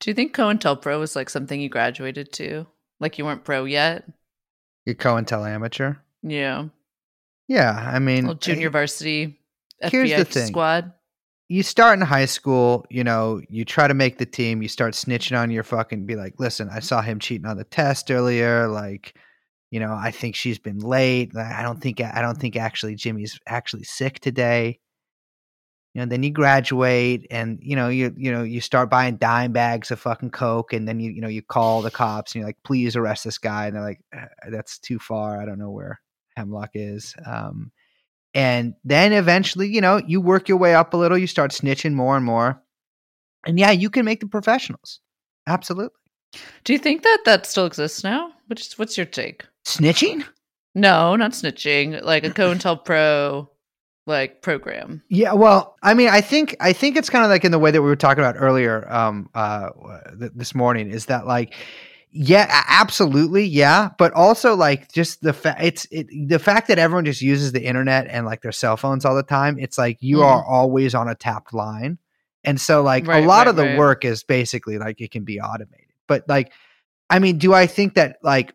Do you think COINTELPRO was like something you graduated to? Like you weren't pro yet? You're COINTEL amateur. Yeah. Yeah, I mean, junior eh, varsity here's the FBI thing. squad. you start in high school, you know, you try to make the team, you start snitching on your fucking be like, listen, I saw him cheating on the test earlier, like, you know, I think she's been late. I don't think I don't think actually Jimmy's actually sick today. You know, then you graduate and you know, you you know, you start buying dime bags of fucking coke and then you you know, you call the cops and you're like, please arrest this guy and they're like, "Uh, that's too far. I don't know where Hemlock is. Um and then eventually, you know, you work your way up a little, you start snitching more and more. And yeah, you can make the professionals. Absolutely. Do you think that that still exists now? Which what's your take? Snitching? No, not snitching. Like a COINTELPRO like program. Yeah, well, I mean, I think I think it's kind of like in the way that we were talking about earlier um uh th- this morning is that like yeah, absolutely, yeah, but also like just the fact it's it, the fact that everyone just uses the internet and like their cell phones all the time. It's like you Mhm. are always on a tapped line, and so like Right, a lot right, of the right. work is basically like it can be automated. But like, I mean, do I think that like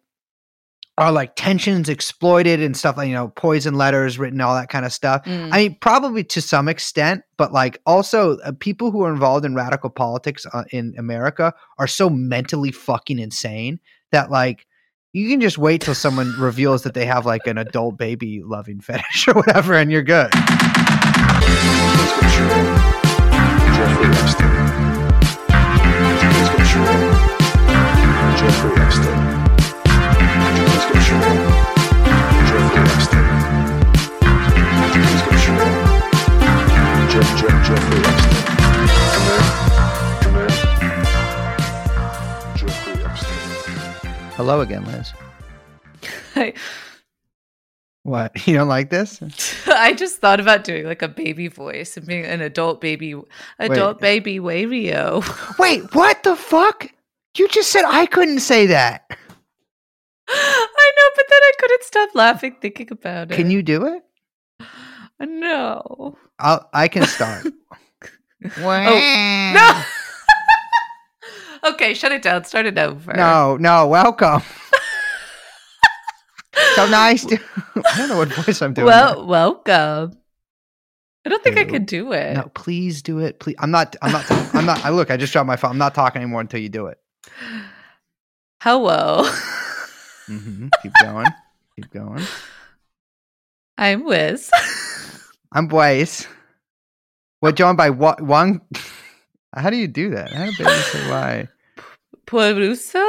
are like tensions exploited and stuff like you know poison letters written all that kind of stuff? Mm. I mean, probably to some extent, but like also uh, people who are involved in radical politics uh, in America are so mentally fucking insane that like you can just wait till someone reveals that they have like an adult baby loving fetish or whatever, and you're good. Let's go shoot. Jeffrey Epstein. Let's go shoot. Jeffrey Epstein. Jeff, Jeff, Jeffrey Epstein. Come here. Come here. Jeffrey Epstein. Hello again, Liz. I, What you don't like this? I just thought about doing like a baby voice and being an adult baby adult uh, baby Wario. Wait, what the fuck? You just said I couldn't say that. I know, but then I couldn't stop laughing thinking about it. Can you do it? No. I'll, I can start. No. okay, shut it down. Start it over. No, no, welcome. so nice to I don't know what voice I'm doing. Well, welcome. I don't think I Ew. could do it. no, please do it. Please. I'm not I'm not I'm not I look, I just dropped my phone. I'm not talking anymore until you do it. Hello. hmm Keep going. Keep going. I'm Wiz. I'm Blaze. We're joined by Wa- Wang. How do you do that? How do baby say why? Puerusa?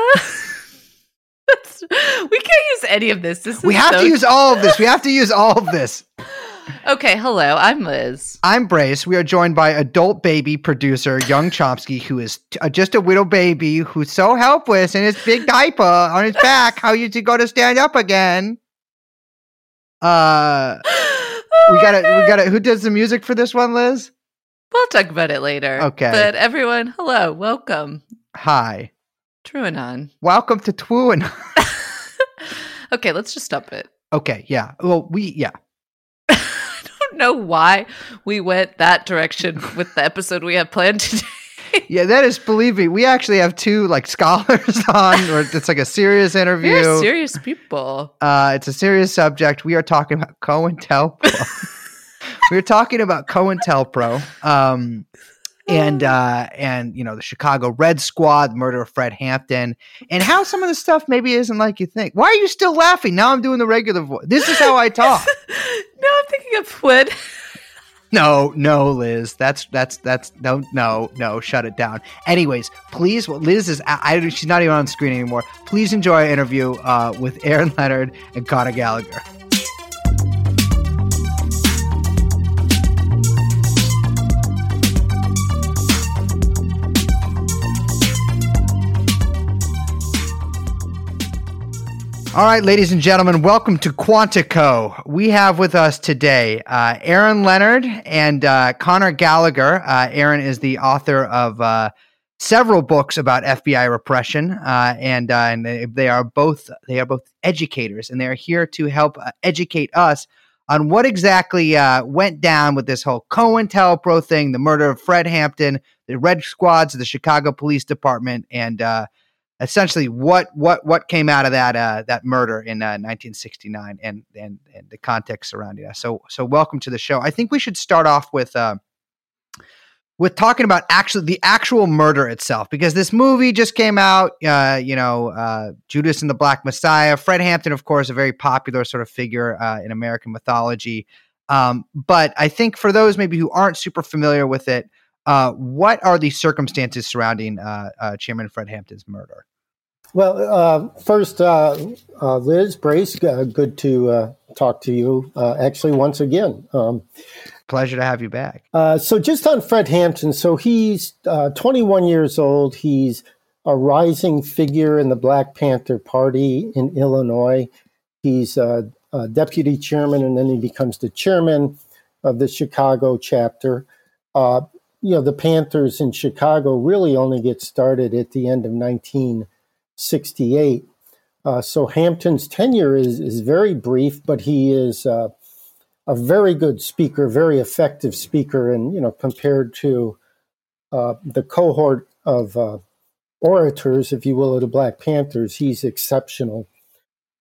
We can't use any of this. This is We have so- to use all of this. We have to use all of this. Okay, hello. I'm Liz. I'm Brace. We are joined by adult baby producer Young Chomsky, who is t- uh, just a little baby who's so helpless in his big diaper on his back. How How is he going to stand up again? Uh, we Oh got it. We got it. Who does the music for this one, Liz? We'll talk about it later. Okay. But everyone, hello. Welcome. Hi, TrueAnon. welcome to Twooin. okay, let's just stop it. okay, yeah. Well, we yeah. I don't know why we went that direction with the episode we have planned today. Yeah, that is, believe me, we actually have two like scholars on, or it's like a serious interview. We're serious people. Uh, it's a serious subject. We are talking about COINTELPRO. we are talking about COINTELPRO. Um, and uh, and you know the Chicago Red Squad, murder of Fred Hampton, and how some of the stuff maybe isn't like you think. Why are you still laughing? Now I'm doing the regular voice. This is how I talk. no, I'm thinking of wood. No, no, Liz. That's that's that's no, no, no. Shut it down. Anyways, please. Liz is. I, I- she's not even on screen anymore. Please enjoy our interview uh, with Aaron Leonard and Connor Gallagher. All right, ladies and gentlemen, welcome to Quantico. We have with us today uh, Aaron Leonard and uh, Connor Gallagher. Uh, Aaron is the author of uh, several books about FBI repression, uh, and uh, and they- are both they are both educators, and they are here to help educate us on what exactly went down with this whole COINTELPRO thing, the murder of Fred Hampton, the Red Squads the Chicago Police Department, and essentially what what what came out of that uh, that murder in 1969 and, and and the context surrounding that. So so welcome to the show. I think we should start off with with talking about actually the actual murder itself because this movie just came out uh, you know uh, judas and the black messiah fred hampton of course a very popular sort of figure uh, in american mythology um, but i think for those maybe who aren't super familiar with it uh, what are the circumstances surrounding uh, uh, chairman fred hampton's murder well first liz brace good to talk to you actually once again um, Pleasure to have you back. Uh, so, just on Fred Hampton, so he's uh, 21 years old. He's a rising figure in the Black Panther Party in Illinois. He's a, a deputy chairman, and then he becomes the chairman of the Chicago chapter. Uh, you know, the Panthers in Chicago really only get started at the end of 1968. Uh, so Hampton's tenure is, is very brief, but he is uh, a very good speaker, very effective speaker, and you know, compared to uh, the cohort of uh, orators, if you will, of the Black Panthers, he's exceptional.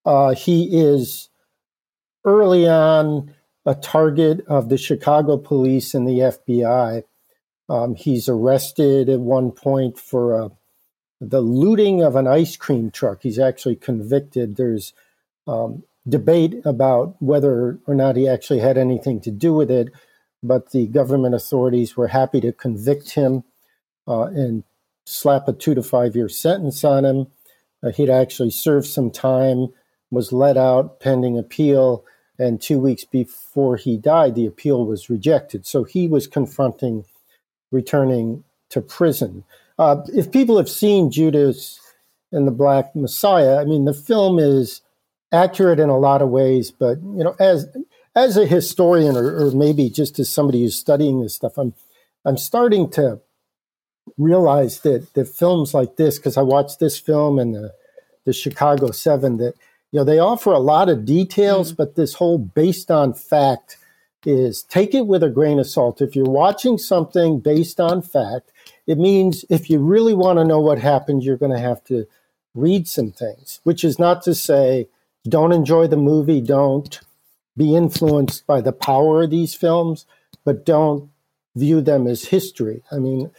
Uh, he is early on a target of the Chicago police and the FBI. Um, he's arrested at one point for uh, the looting of an ice cream truck. He's actually convicted. There's um, debate about whether or not he actually had anything to do with it, but the government authorities were happy to convict him uh, and slap a two to five year sentence on him. Uh, he'd actually served some time, was let out pending appeal, and two weeks before he died, the appeal was rejected. So he was confronting returning to prison. Uh, if people have seen Judas and the Black Messiah, I mean, the film is accurate in a lot of ways, but you know, as as a historian or, or maybe just as somebody who's studying this stuff, I'm I'm starting to realize that that films like this, because I watched this film and the the Chicago Seven, that you know they offer a lot of details, mm-hmm. but this whole based on fact is take it with a grain of salt. If you're watching something based on fact, it means if you really want to know what happened, you're going to have to read some things, which is not to say don't enjoy the movie, don't be influenced by the power of these films, but don't view them as history. I mean,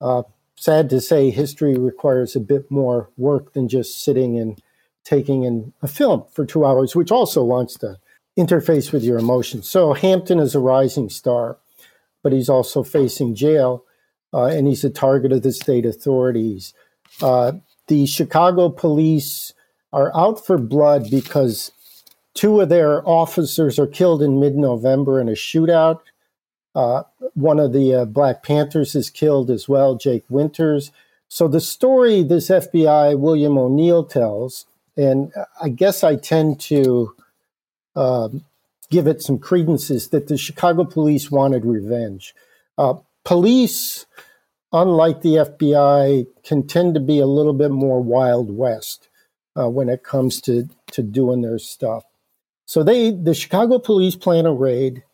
uh, sad to say, history requires a bit more work than just sitting and taking in a film for two hours, which also wants to interface with your emotions. So Hampton is a rising star, but he's also facing jail, uh, and he's a target of the state authorities. Uh, the Chicago police are out for blood because two of their officers are killed in mid November in a shootout. Uh, one of the uh, Black Panthers is killed as well, Jake Winters. So the story this FBI William O'Neal tells, and I guess I tend to uh, give it some credence, is that the Chicago police wanted revenge. Police, unlike the FBI, can tend to be a little bit more Wild West uh, when it comes to to doing their stuff. So they the Chicago police plan a raid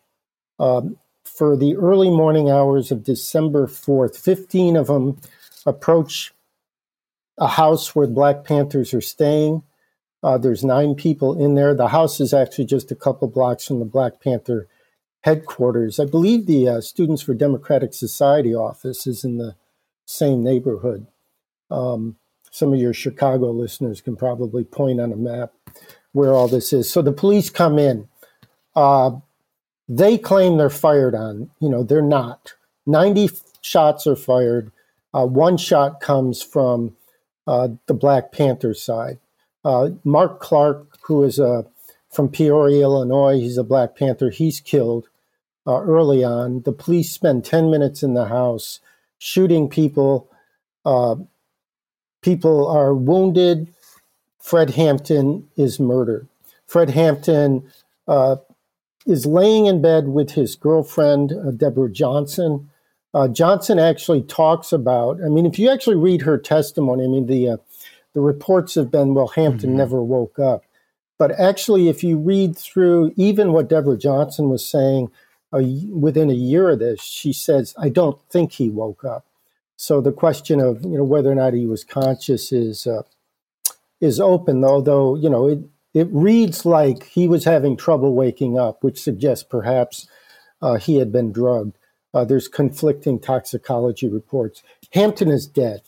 um, for the early morning hours of December fourth. Fifteen of them approach a house where Black Panthers are staying. Uh, there's nine people in there. The house is actually just a couple blocks from the Black Panther headquarters. I believe the uh, Students for Democratic Society office is in the same neighborhood. Um, some of your Chicago listeners can probably point on a map where all this is. So the police come in. Uh, they claim they're fired on. You know, they're not. 90 shots are fired. Uh, one shot comes from uh, the Black Panther side. Uh, Mark Clark, who is uh, from Peoria, Illinois, he's a Black Panther. He's killed uh, early on. The police spend 10 minutes in the house shooting people. Uh, people are wounded. Fred Hampton is murdered. Fred Hampton uh, is laying in bed with his girlfriend, uh, Deborah Johnson. Uh, Johnson actually talks about, I mean, if you actually read her testimony, I mean, the, uh, the reports have been, well, Hampton mm-hmm. never woke up. But actually, if you read through even what Deborah Johnson was saying uh, within a year of this, she says, I don't think he woke up. So the question of you know whether or not he was conscious is uh, is open, although you know it it reads like he was having trouble waking up, which suggests perhaps uh, he had been drugged. Uh, there's conflicting toxicology reports. Hampton is dead.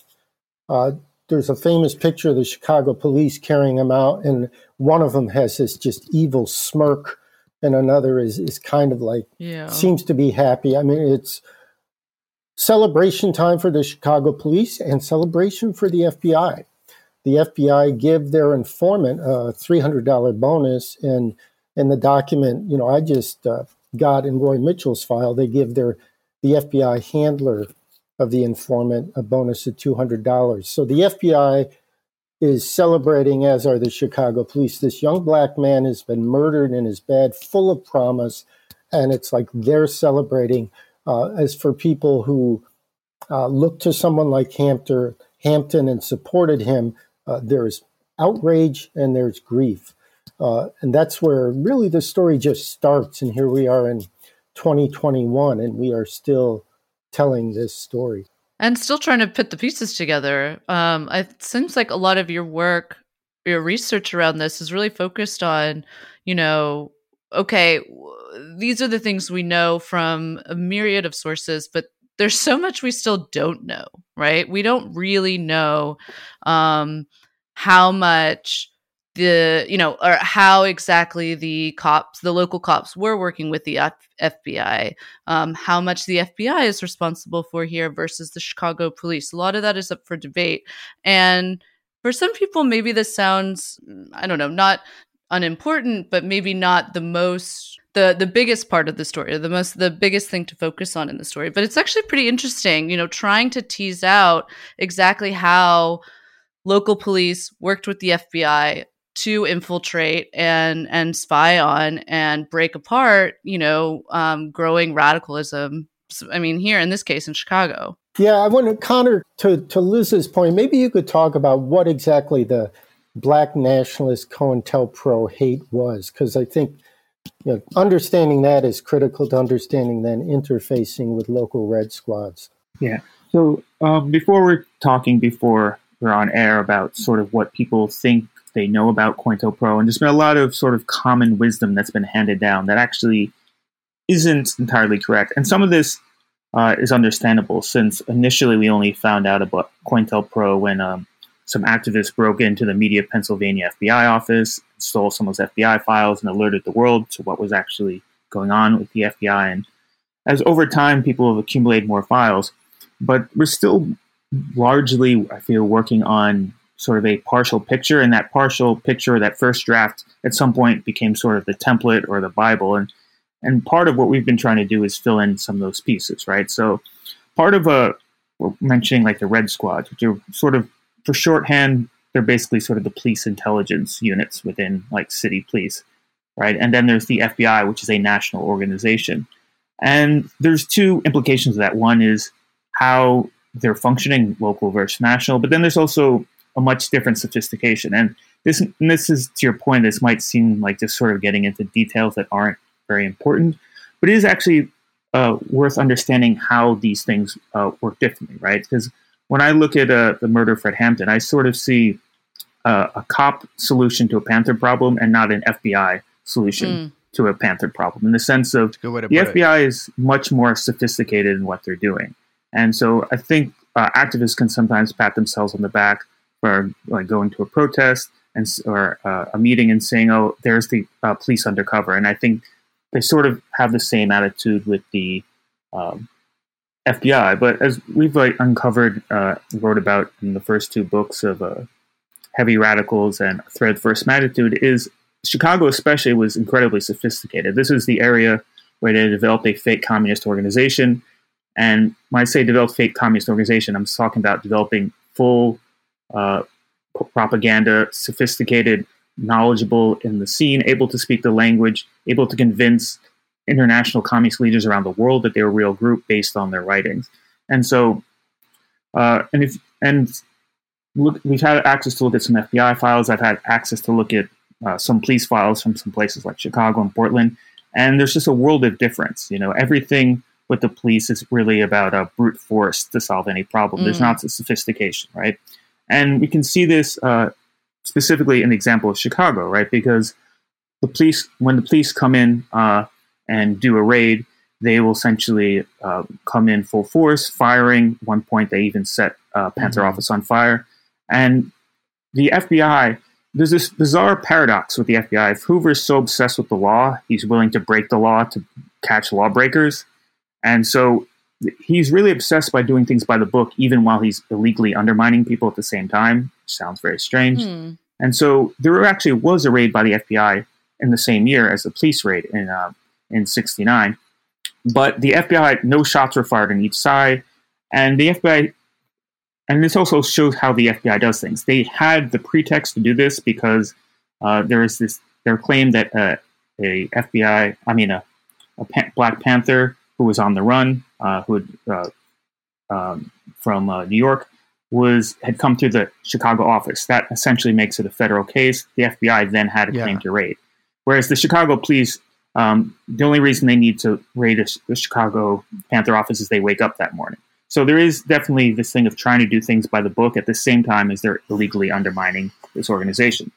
Uh, there's a famous picture of the Chicago police carrying him out, and one of them has this just evil smirk, and another is is kind of like Yeah. seems to be happy. I mean, it's celebration time for the Chicago police and celebration for the FBI. The FBI give their informant a $300 bonus, and in the document, you know, I just uh, got in Roy Mitchell's file, they give their the FBI handler of the informant a bonus of $200. So the FBI is celebrating, as are the Chicago police. This young black man has been murdered in his bed, full of promise, and it's like they're celebrating. Uh, as for people who uh, looked to someone like Hampton, Hampton and supported him, uh, there's outrage and there's grief. Uh, and that's where really the story just starts. And here we are in 2021, and we are still telling this story. And still trying to put the pieces together. Um, it seems like a lot of your work, your research around this is really focused on, you know, okay, these are the things we know from a myriad of sources, but there's so much we still don't know, right? We don't really know um, how much the you know or how exactly the cops the local cops were working with the F- fbi um, how much the FBI is responsible for here versus the Chicago police. A lot of that is up for debate. And for some people, maybe this sounds, I don't know, not unimportant, but maybe not the most the the biggest part of the story, the most the biggest thing to focus on in the story. But it's actually pretty interesting, you know, trying to tease out exactly how local police worked with the FBI to infiltrate and and spy on and break apart, you know, um, growing radicalism. So, I mean, here in this case in Chicago. Yeah, I want to, Connor, to, to Liz's point, maybe you could talk about what exactly the black nationalist COINTELPRO hate was, because I think you know, understanding that is critical to understanding then interfacing with local red squads. Yeah. So um, before we're talking before we're on air about sort of what people think they know about COINTELPRO, and there's been a lot of sort of common wisdom that's been handed down that actually isn't entirely correct. And some of this uh, is understandable since initially we only found out about COINTELPRO when um, some activists broke into the Media Pennsylvania FBI office, stole some of those FBI files, and alerted the world to what was actually going on with the FBI. And as over time, people have accumulated more files, but we're still largely, I feel, working on sort of a partial picture, and that partial picture, that first draft, at some point became sort of the template or the Bible. And and part of what we've been trying to do is fill in some of those pieces, right? So part of a we're mentioning like the Red Squad, which are sort of for shorthand, they're basically sort of the police intelligence units within like city police, right? And then there's the FBI, which is a national organization. And there's two implications of that. One is how they're functioning local versus national, but then there's also a much different sophistication. And this and this is to your point, this might seem like just sort of getting into details that aren't very important, but it is actually uh, worth understanding how these things uh, work differently, right? Because when I look at uh, the murder of Fred Hampton, I sort of see uh, a cop solution to a Panther problem and not an FBI solution Mm. to a Panther problem in the sense of Good way to the. FBI is much more sophisticated in what they're doing. And so I think uh, activists can sometimes pat themselves on the back for like going to a protest and or uh, a meeting and saying, "Oh, there's the uh, police undercover." And I think they sort of have the same attitude with the um, FBI. But as we've like uncovered, uh, wrote about in the first two books of uh, Heavy Radicals and Threat First Magnitude, is Chicago especially was incredibly sophisticated. This is the area where they developed a fake communist organization. And when I say developed fake communist organization, I'm talking about developing full uh, propaganda, sophisticated, knowledgeable in the scene, able to speak the language, able to convince international communist leaders around the world that they're a real group based on their writings. And so, uh, and if and look, we've had access to look at some FBI files. I've had access to look at uh, some police files from some places like Chicago and Portland, and there's just a world of difference. You know, everything with the police is really about a brute force to solve any problem. Mm. There's not the sophistication, right? And we can see this uh, specifically in the example of Chicago, right? Because the police, when the police come in uh, and do a raid, they will essentially uh, come in full force, firing. At one point, they even set uh, Panther mm-hmm. office on fire. And the FBI, there's this bizarre paradox with the FBI. If Hoover is so obsessed with the law, he's willing to break the law to catch lawbreakers. And so he's really obsessed by doing things by the book, even while he's illegally undermining people at the same time. Sounds very strange. Hmm. And so there actually was a raid by the FBI in the same year as the police raid in uh, in '69. But the FBI, no shots were fired on each side, and the FBI, and this also shows how the FBI does things. They had the pretext to do this because uh, there is this their claim that uh, a FBI, I mean a, a Black Panther who was on the run, uh, who had, uh, um, from uh, New York, was had come through the Chicago office. That essentially makes it a federal case. The FBI then had a yeah. claim to raid, whereas the Chicago police, um, the only reason they need to raid a, the Chicago Panther office is they wake up that morning. So there is definitely this thing of trying to do things by the book at the same time as they're illegally undermining this organization.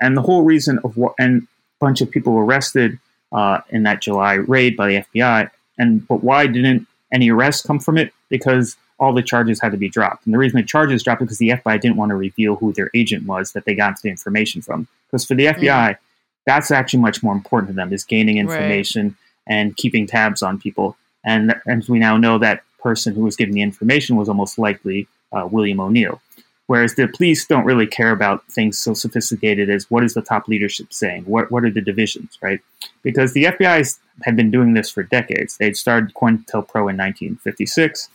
And the whole reason of what and a bunch of people were arrested uh, in that July raid by the FBI. And but why didn't any arrests come from it? Because all the charges had to be dropped. And the reason the charges dropped is because the FBI didn't want to reveal who their agent was that they got the information from. Because for the FBI, mm. that's actually much more important to them is gaining information right. and keeping tabs on people. And as we now know, that person who was giving the information was almost likely uh, William O'Neal. Whereas the police don't really care about things so sophisticated as what is the top leadership saying? What, what are the divisions, right? Because the FBI had been doing this for decades. They'd started COINTELPRO in 1956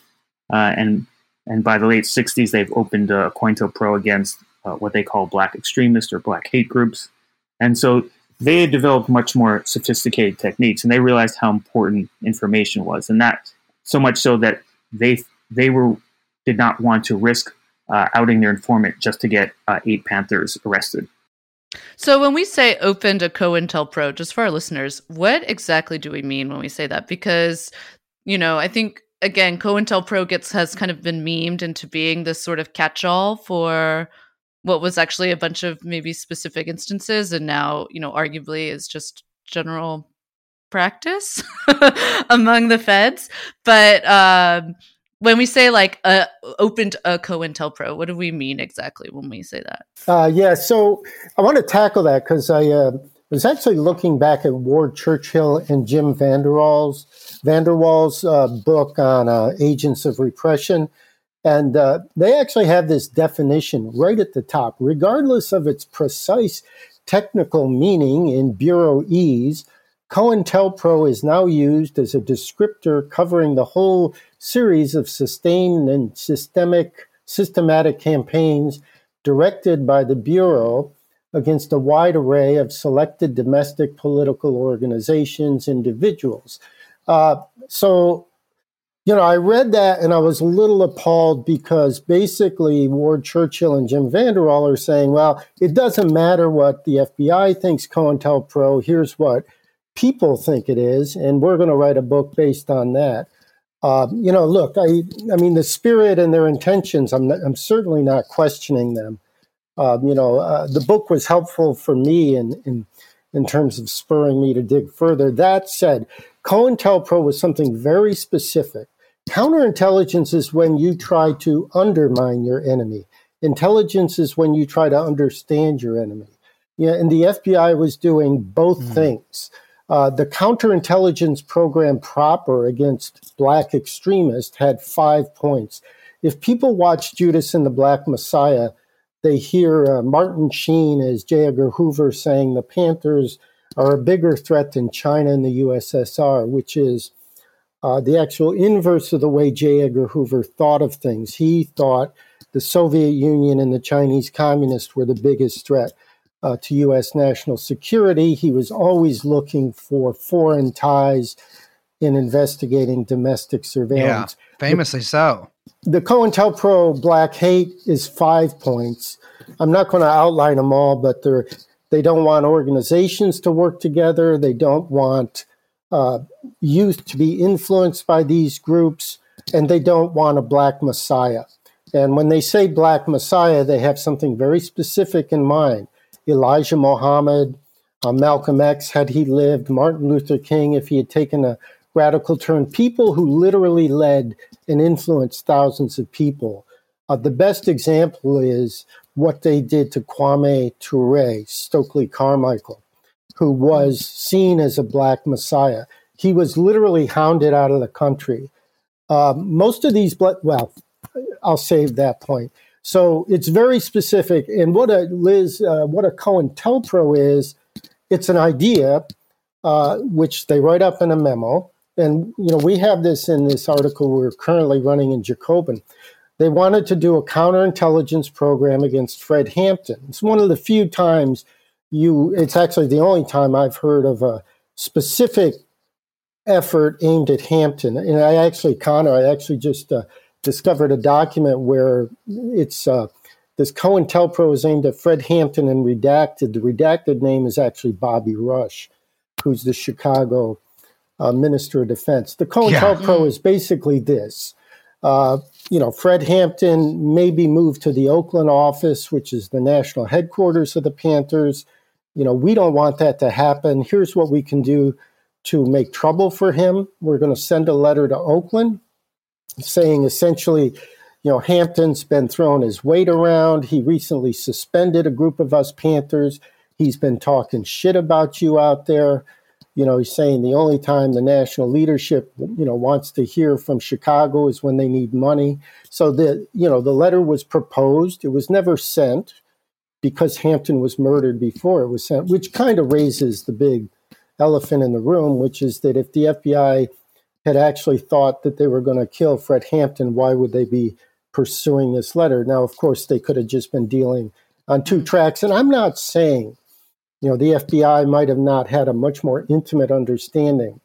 uh, and and by the late 60s, they've opened a COINTELPRO against uh, what they call black extremists or black hate groups. And so they had developed much more sophisticated techniques, and they realized how important information was, and that so much so that they they were did not want to risk uh, outing their informant just to get uh, eight Panthers arrested. So when we say opened a COINTELPRO, just for our listeners, what exactly do we mean when we say that? Because you know, I think again, COINTELPRO gets has kind of been memed into being this sort of catch-all for what was actually a bunch of maybe specific instances, and now you know, arguably is just general practice among the feds. But um, when we say like uh, opened a COINTELPRO, what do we mean exactly when we say that? Uh, yeah, so I want to tackle that because I uh, was actually looking back at Ward Churchill and Jim Vander Wall's Vander Wall's uh, book on uh, agents of repression. And uh, they actually have this definition right at the top, regardless of its precise technical meaning in Bureauese. COINTELPRO is now used as a descriptor covering the whole series of sustained and systemic, systematic campaigns directed by the Bureau against a wide array of selected domestic political organizations, individuals. Uh, so, you know, I read that and I was a little appalled because basically Ward Churchill and Jim Vander Wall are saying, well, it doesn't matter what the FBI thinks COINTELPRO, here's what people think it is, and we're going to write a book based on that. Uh, you know, look, I, I mean, the spirit and their intentions, I'm, not, I'm certainly not questioning them. Uh, you know, uh, the book was helpful for me in, in in terms of spurring me to dig further. That said, COINTELPRO was something very specific. Counterintelligence is when you try to undermine your enemy. Intelligence is when you try to understand your enemy. Yeah, and the FBI was doing both mm. things. Uh, the counterintelligence program proper against black extremists had five points. If people watch Judas and the Black Messiah, they hear uh, Martin Sheen as J. Edgar Hoover saying the Panthers are a bigger threat than China and the USSR, which is uh, the actual inverse of the way J. Edgar Hoover thought of things. He thought the Soviet Union and the Chinese communists were the biggest threat uh, to U.S. national security. He was always looking for foreign ties in investigating domestic surveillance. Yeah, famously so. The COINTELPRO Black Hate is five points. I'm not going to outline them all, but they're They don't want organizations to work together. They don't want uh, youth to be influenced by these groups, and they don't want a black messiah. And when they say black messiah, they have something very specific in mind. Elijah Muhammad, uh, Malcolm X, had he lived, Martin Luther King, if he had taken a radical turn, people who literally led and influenced thousands of people. Uh, the best example is what they did to Kwame Ture, Stokely Carmichael, who was seen as a black messiah. He was literally hounded out of the country. Uh, most of these, well, I'll save that point. So it's very specific. And what a Liz, uh, what a COINTELPRO is, it's an idea uh, which they write up in a memo. And you know we have this in this article we're currently running in Jacobin. They wanted to do a counterintelligence program against Fred Hampton. It's one of the few times you. It's actually the only time I've heard of a specific effort aimed at Hampton. And I actually, Connor, I actually just uh, discovered a document where it's uh, this COINTELPRO is aimed at Fred Hampton and redacted. The redacted name is actually Bobby Rush, who's the Chicago uh, Minister of Defense. The COINTELPRO yeah. is basically this. Uh, you know, Fred Hampton may be moved to the Oakland office, which is the national headquarters of the Panthers. You know, we don't want that to happen. Here's what we can do to make trouble for him. We're going to send a letter to Oakland saying essentially, you know, Hampton's been throwing his weight around. He recently suspended a group of us Panthers. He's been talking shit about you out there. You know, he's saying the only time the national leadership, you know, wants to hear from Chicago is when they need money. So the, you know, the letter was proposed. It was never sent because Hampton was murdered before it was sent, which kind of raises the big elephant in the room, which is that if the FBI had actually thought that they were going to kill Fred Hampton, why would they be pursuing this letter? Now, of course, they could have just been dealing on two tracks. And I'm not saying, you know, the FBI might have not had a much more intimate understanding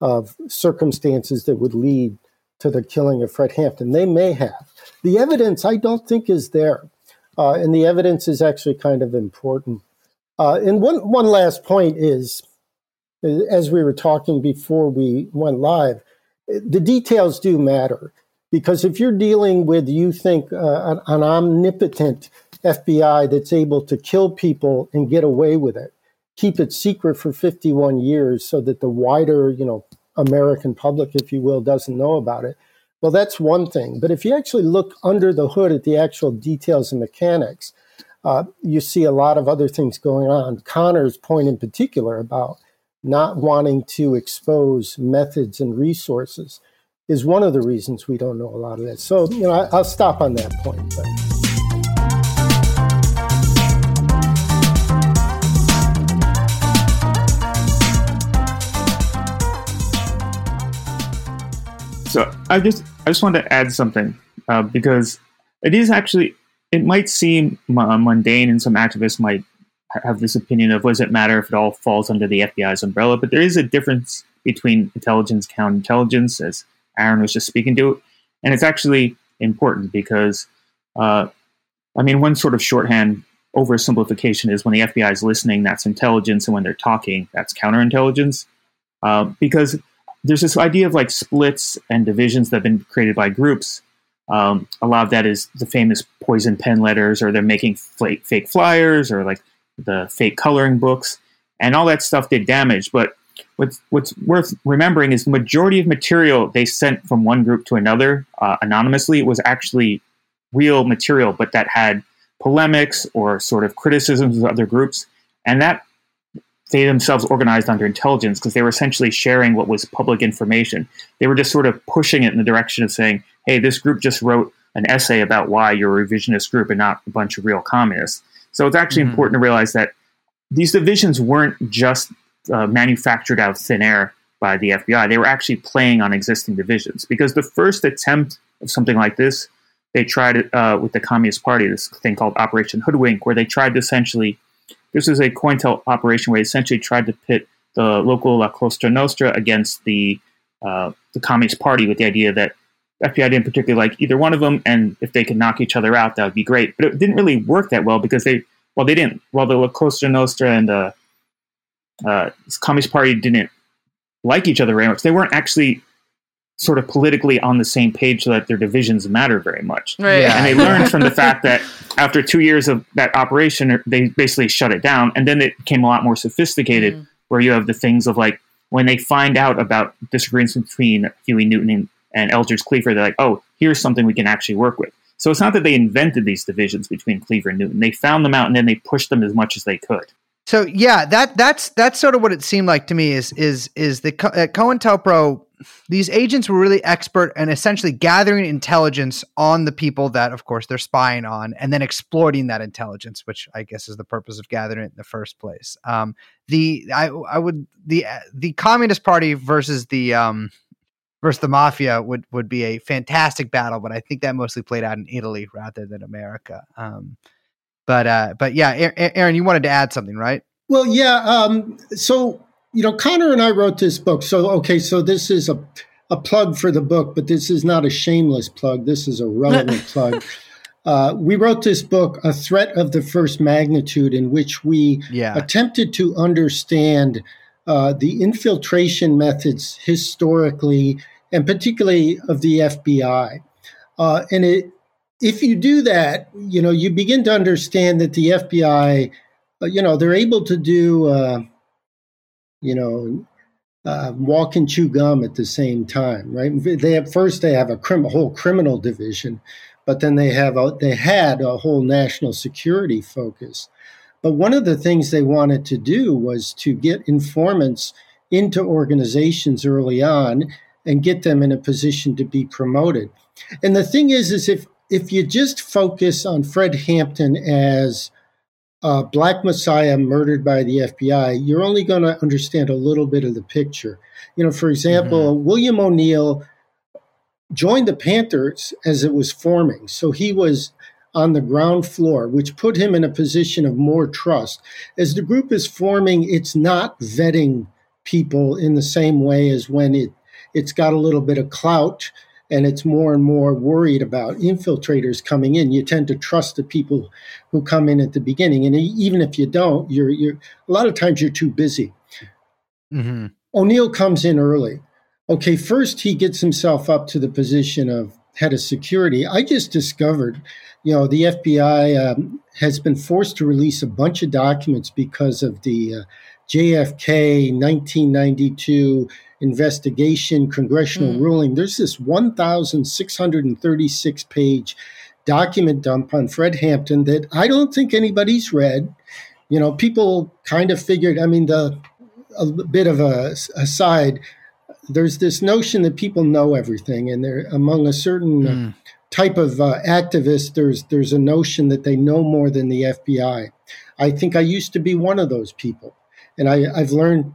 of circumstances that would lead to the killing of Fred Hampton. They may have. The evidence, I don't think, is there. Uh, and the evidence is actually kind of important. Uh, and one, one last point is as we were talking before we went live, the details do matter because if you're dealing with, you think, uh, an, an omnipotent FBI that's able to kill people and get away with it, keep it secret for 51 years so that the wider, you know, American public, if you will, doesn't know about it. Well, that's one thing. But if you actually look under the hood at the actual details and mechanics, uh, you see a lot of other things going on. Connor's point in particular about not wanting to expose methods and resources is one of the reasons we don't know a lot of that. So, you know, I, will stop on that point. But. So I just I just wanted to add something uh, because it is actually it might seem mundane and some activists might have this opinion of does it matter if it all falls under the FBI's umbrella, but there is a difference between intelligence, counterintelligence, as Aaron was just speaking to, and it's actually important because, uh, I mean, one sort of shorthand oversimplification is when the FBI is listening, that's intelligence, and when they're talking, that's counterintelligence, uh, because there's this idea of like splits and divisions that have been created by groups. Um, a lot of that is the famous poison pen letters, or they're making fake, fake flyers, or like the fake coloring books, and all that stuff did damage. But what's what's worth remembering is the majority of material they sent from one group to another uh, anonymously was actually real material, but that had polemics or sort of criticisms of other groups, and that they themselves organized under intelligence because they were essentially sharing what was public information. They were just sort of pushing it in the direction of saying, "Hey, this group just wrote an essay about why you're a revisionist group and not a bunch of real communists." So it's actually mm-hmm. important to realize that these divisions weren't just uh, manufactured out of thin air by the FBI. They were actually playing on existing divisions because the first attempt of something like this, they tried it uh, with the Communist Party, this thing called Operation Hoodwink, where they tried to essentially, this was a COINTEL operation where they essentially tried to pit the local La Cosa Nostra against the uh, the Communist Party with the idea that FBI didn't particularly like either one of them, and if they could knock each other out, that would be great. But it didn't really work that well because they well, they didn't. Well, the La Cosa Nostra and the uh, Communist Party didn't like each other very much. They weren't actually sort of politically on the same page so that their divisions matter very much. Right. Yeah. And they learned from the fact that after two years of that operation, they basically shut it down. And then it became a lot more sophisticated, Mhm. where you have the things of like when they find out about disagreements between Huey Newton and, and Eldridge Cleaver, they're like, oh, here's something we can actually work with. So it's not that they invented these divisions between Cleaver and Newton. They found them out and then they pushed them as much as they could. So yeah, that that's that's sort of what it seemed like to me. Is is is the at COINTELPRO? These agents were really expert and essentially gathering intelligence on the people that, of course, they're spying on, and then exploiting that intelligence, which I guess is the purpose of gathering it in the first place. Um, the I I would the the Communist Party versus the um, versus the mafia would would be a fantastic battle, but I think that mostly played out in Italy rather than America. Um, but uh, but yeah, Aaron, you wanted to add something, right? Well, yeah. Um, so, you know, Connor and I wrote this book. So, okay, so this is a, a plug for the book, but this is not a shameless plug. This is a relevant plug. Uh, we wrote this book, A Threat of the First Magnitude, in which we Yeah. attempted to understand uh, the infiltration methods historically, and particularly of the FBI. Uh, and it, if you do that, you know, you begin to understand that the FBI, uh, you know, they're able to do, uh, you know, uh, walk and chew gum at the same time, right? They at first they have a, crim- whole criminal division, but then they have a, they had a whole national security focus. But one of the things they wanted to do was to get informants into organizations early on and get them in a position to be promoted. And the thing is, is if if you just focus on Fred Hampton as a black messiah murdered by the FBI, you're only going to understand a little bit of the picture. You know, for example, mm-hmm. William O'Neal joined the Panthers as it was forming, so he was on the ground floor, which put him in a position of more trust. As the group is forming, it's not vetting people in the same way as when it it's got a little bit of clout and it's more and more worried about infiltrators coming in. You tend to trust the people who come in at the beginning, and even if you don't, you're you're a lot of times you're too busy. Mm-hmm. O'Neal comes in early. Okay, first he gets himself up to the position of head of security. I just discovered, you know, the FBI um, has been forced to release a bunch of documents because of the uh, JFK 1992 investigation congressional Mm. ruling. There's this 1,636 page document dump on Fred Hampton that I don't think anybody's read. You know, people kind of figured, I mean, the a bit of a aside, there's this notion that people know everything, and they're among a certain uh, Mm. type of uh, activist. There's there's a notion that they know more than the FBI. I think I used to be one of those people, and I, I've learned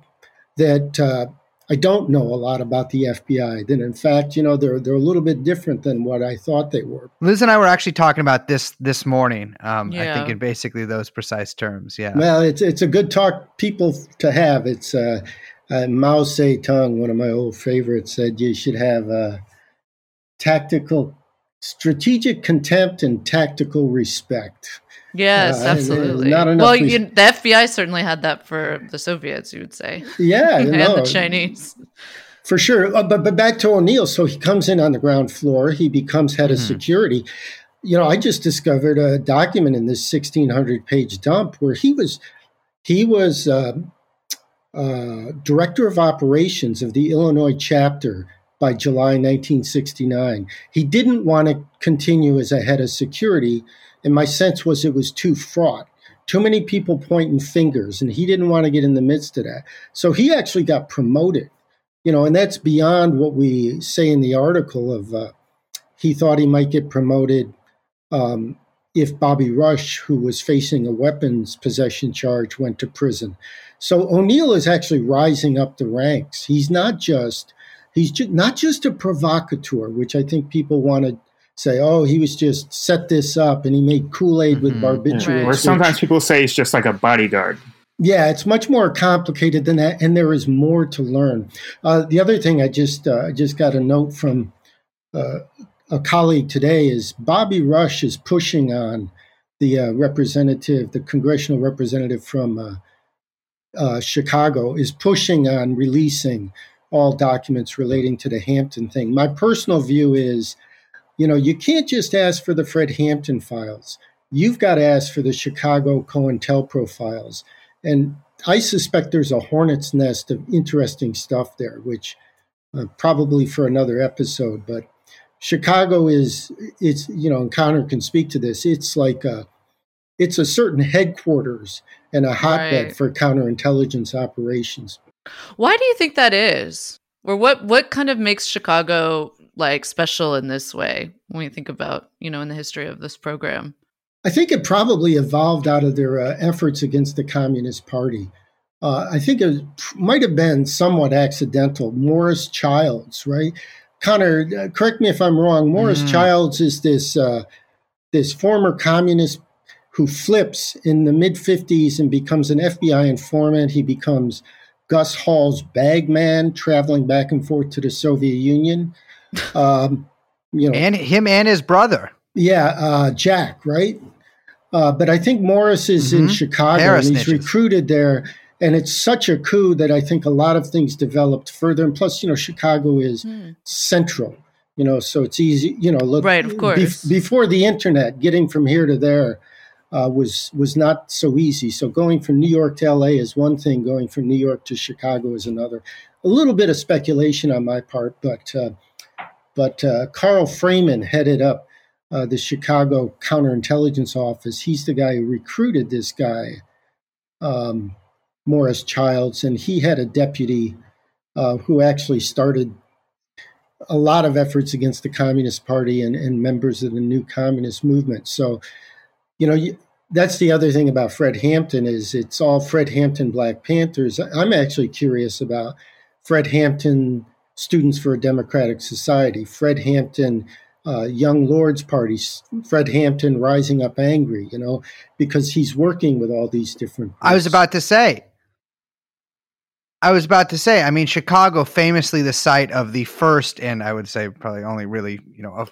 that uh, I don't know a lot about the FBI. That in fact, you know, they're they're a little bit different than what I thought they were. Liz and I were actually talking about this this morning. Um, I think in basically those precise terms. Yeah. Well, it's it's a good talk people to have. It's uh, uh, Mao Zedong, one of my old favorites, said you should have uh, tactical, strategic contempt and tactical respect. Yes, Uh, uh, absolutely. not enough well, you, the FBI certainly had that for the Soviets, you would say, Yeah, and know, the Chinese. for sure. Uh, but but back to O'Neal. So he comes in on the ground floor. He becomes head of Mhm. security. You know, I just discovered a document in this sixteen hundred page dump where he was he was uh, uh, director of operations of the Illinois chapter by July 1969. He didn't want to continue as a head of security, and my sense was it was too fraught. Too many people pointing fingers, and he didn't want to get in the midst of that. So he actually got promoted, you know, and that's beyond what we say in the article of uh, he thought he might get promoted um, if Bobby Rush, who was facing a weapons possession charge, went to prison. So O'Neal is actually rising up the ranks. He's not just he's ju- not just a provocateur, which I think people want to say, oh, he was just set this up and he made Kool Aid with Mhm. barbiturates. Right. Or which- sometimes people say he's just like a bodyguard. yeah, it's much more complicated than that, and there is more to learn. Uh, the other thing I just uh, I just got a note from uh, a colleague today is Bobby Rush is pushing on the uh, representative, the congressional representative from uh, Chicago, is pushing on releasing all documents relating to the Hampton thing. My personal view is, you know, you can't just ask for the Fred Hampton files. You've got to ask for the Chicago COINTELPRO files. And I suspect there's a hornet's nest of interesting stuff there, which uh, probably for another episode. But Chicago is, it's, you know, and Connor can speak to this. It's like a, it's a certain headquarters and a hotbed Right. for counterintelligence operations. Why do you think that is? Or what what kind of makes Chicago like special in this way when we think about, you know, in the history of this program? I think it probably evolved out of their uh, efforts against the Communist Party. Uh, I think it might have been somewhat accidental. Morris Childs, right? Connor, uh, correct me if I'm wrong. Morris Mm. Childs is this uh, this former communist who flips in the mid 50s and becomes an FBI informant. He becomes Gus Hall's bagman, traveling back and forth to the Soviet Union. Um, you know, and him and his brother. yeah, uh, Jack, right? Uh, but I think Morris is in Mhm. Chicago Paris and he's snitches. recruited there. And it's such a coup that I think a lot of things developed further. And plus, you know, Chicago is central, you know, so it's easy, you know, look, Right, of course. before the internet, getting from here to there uh, was was not so easy. So going from New York to LA is one thing. Going from New York to Chicago is another. A little bit of speculation on my part, but uh, but uh, Carl Freeman headed up uh, the Chicago Counterintelligence Office. He's the guy who recruited this guy, um, Morris Childs, and he had a deputy uh, who actually started a lot of efforts against the Communist Party and, and members of the new communist movement. So, you know, you, that's the other thing about Fred Hampton is it's all Fred Hampton Black Panthers. I'm actually curious about Fred Hampton Students for a Democratic Society, Fred Hampton uh, Young Lords Party, Fred Hampton Rising Up Angry, you know, because he's working with all these different. I was about to say. I was about to say. I mean, Chicago, famously the site of the first, and I would say probably only really, you know,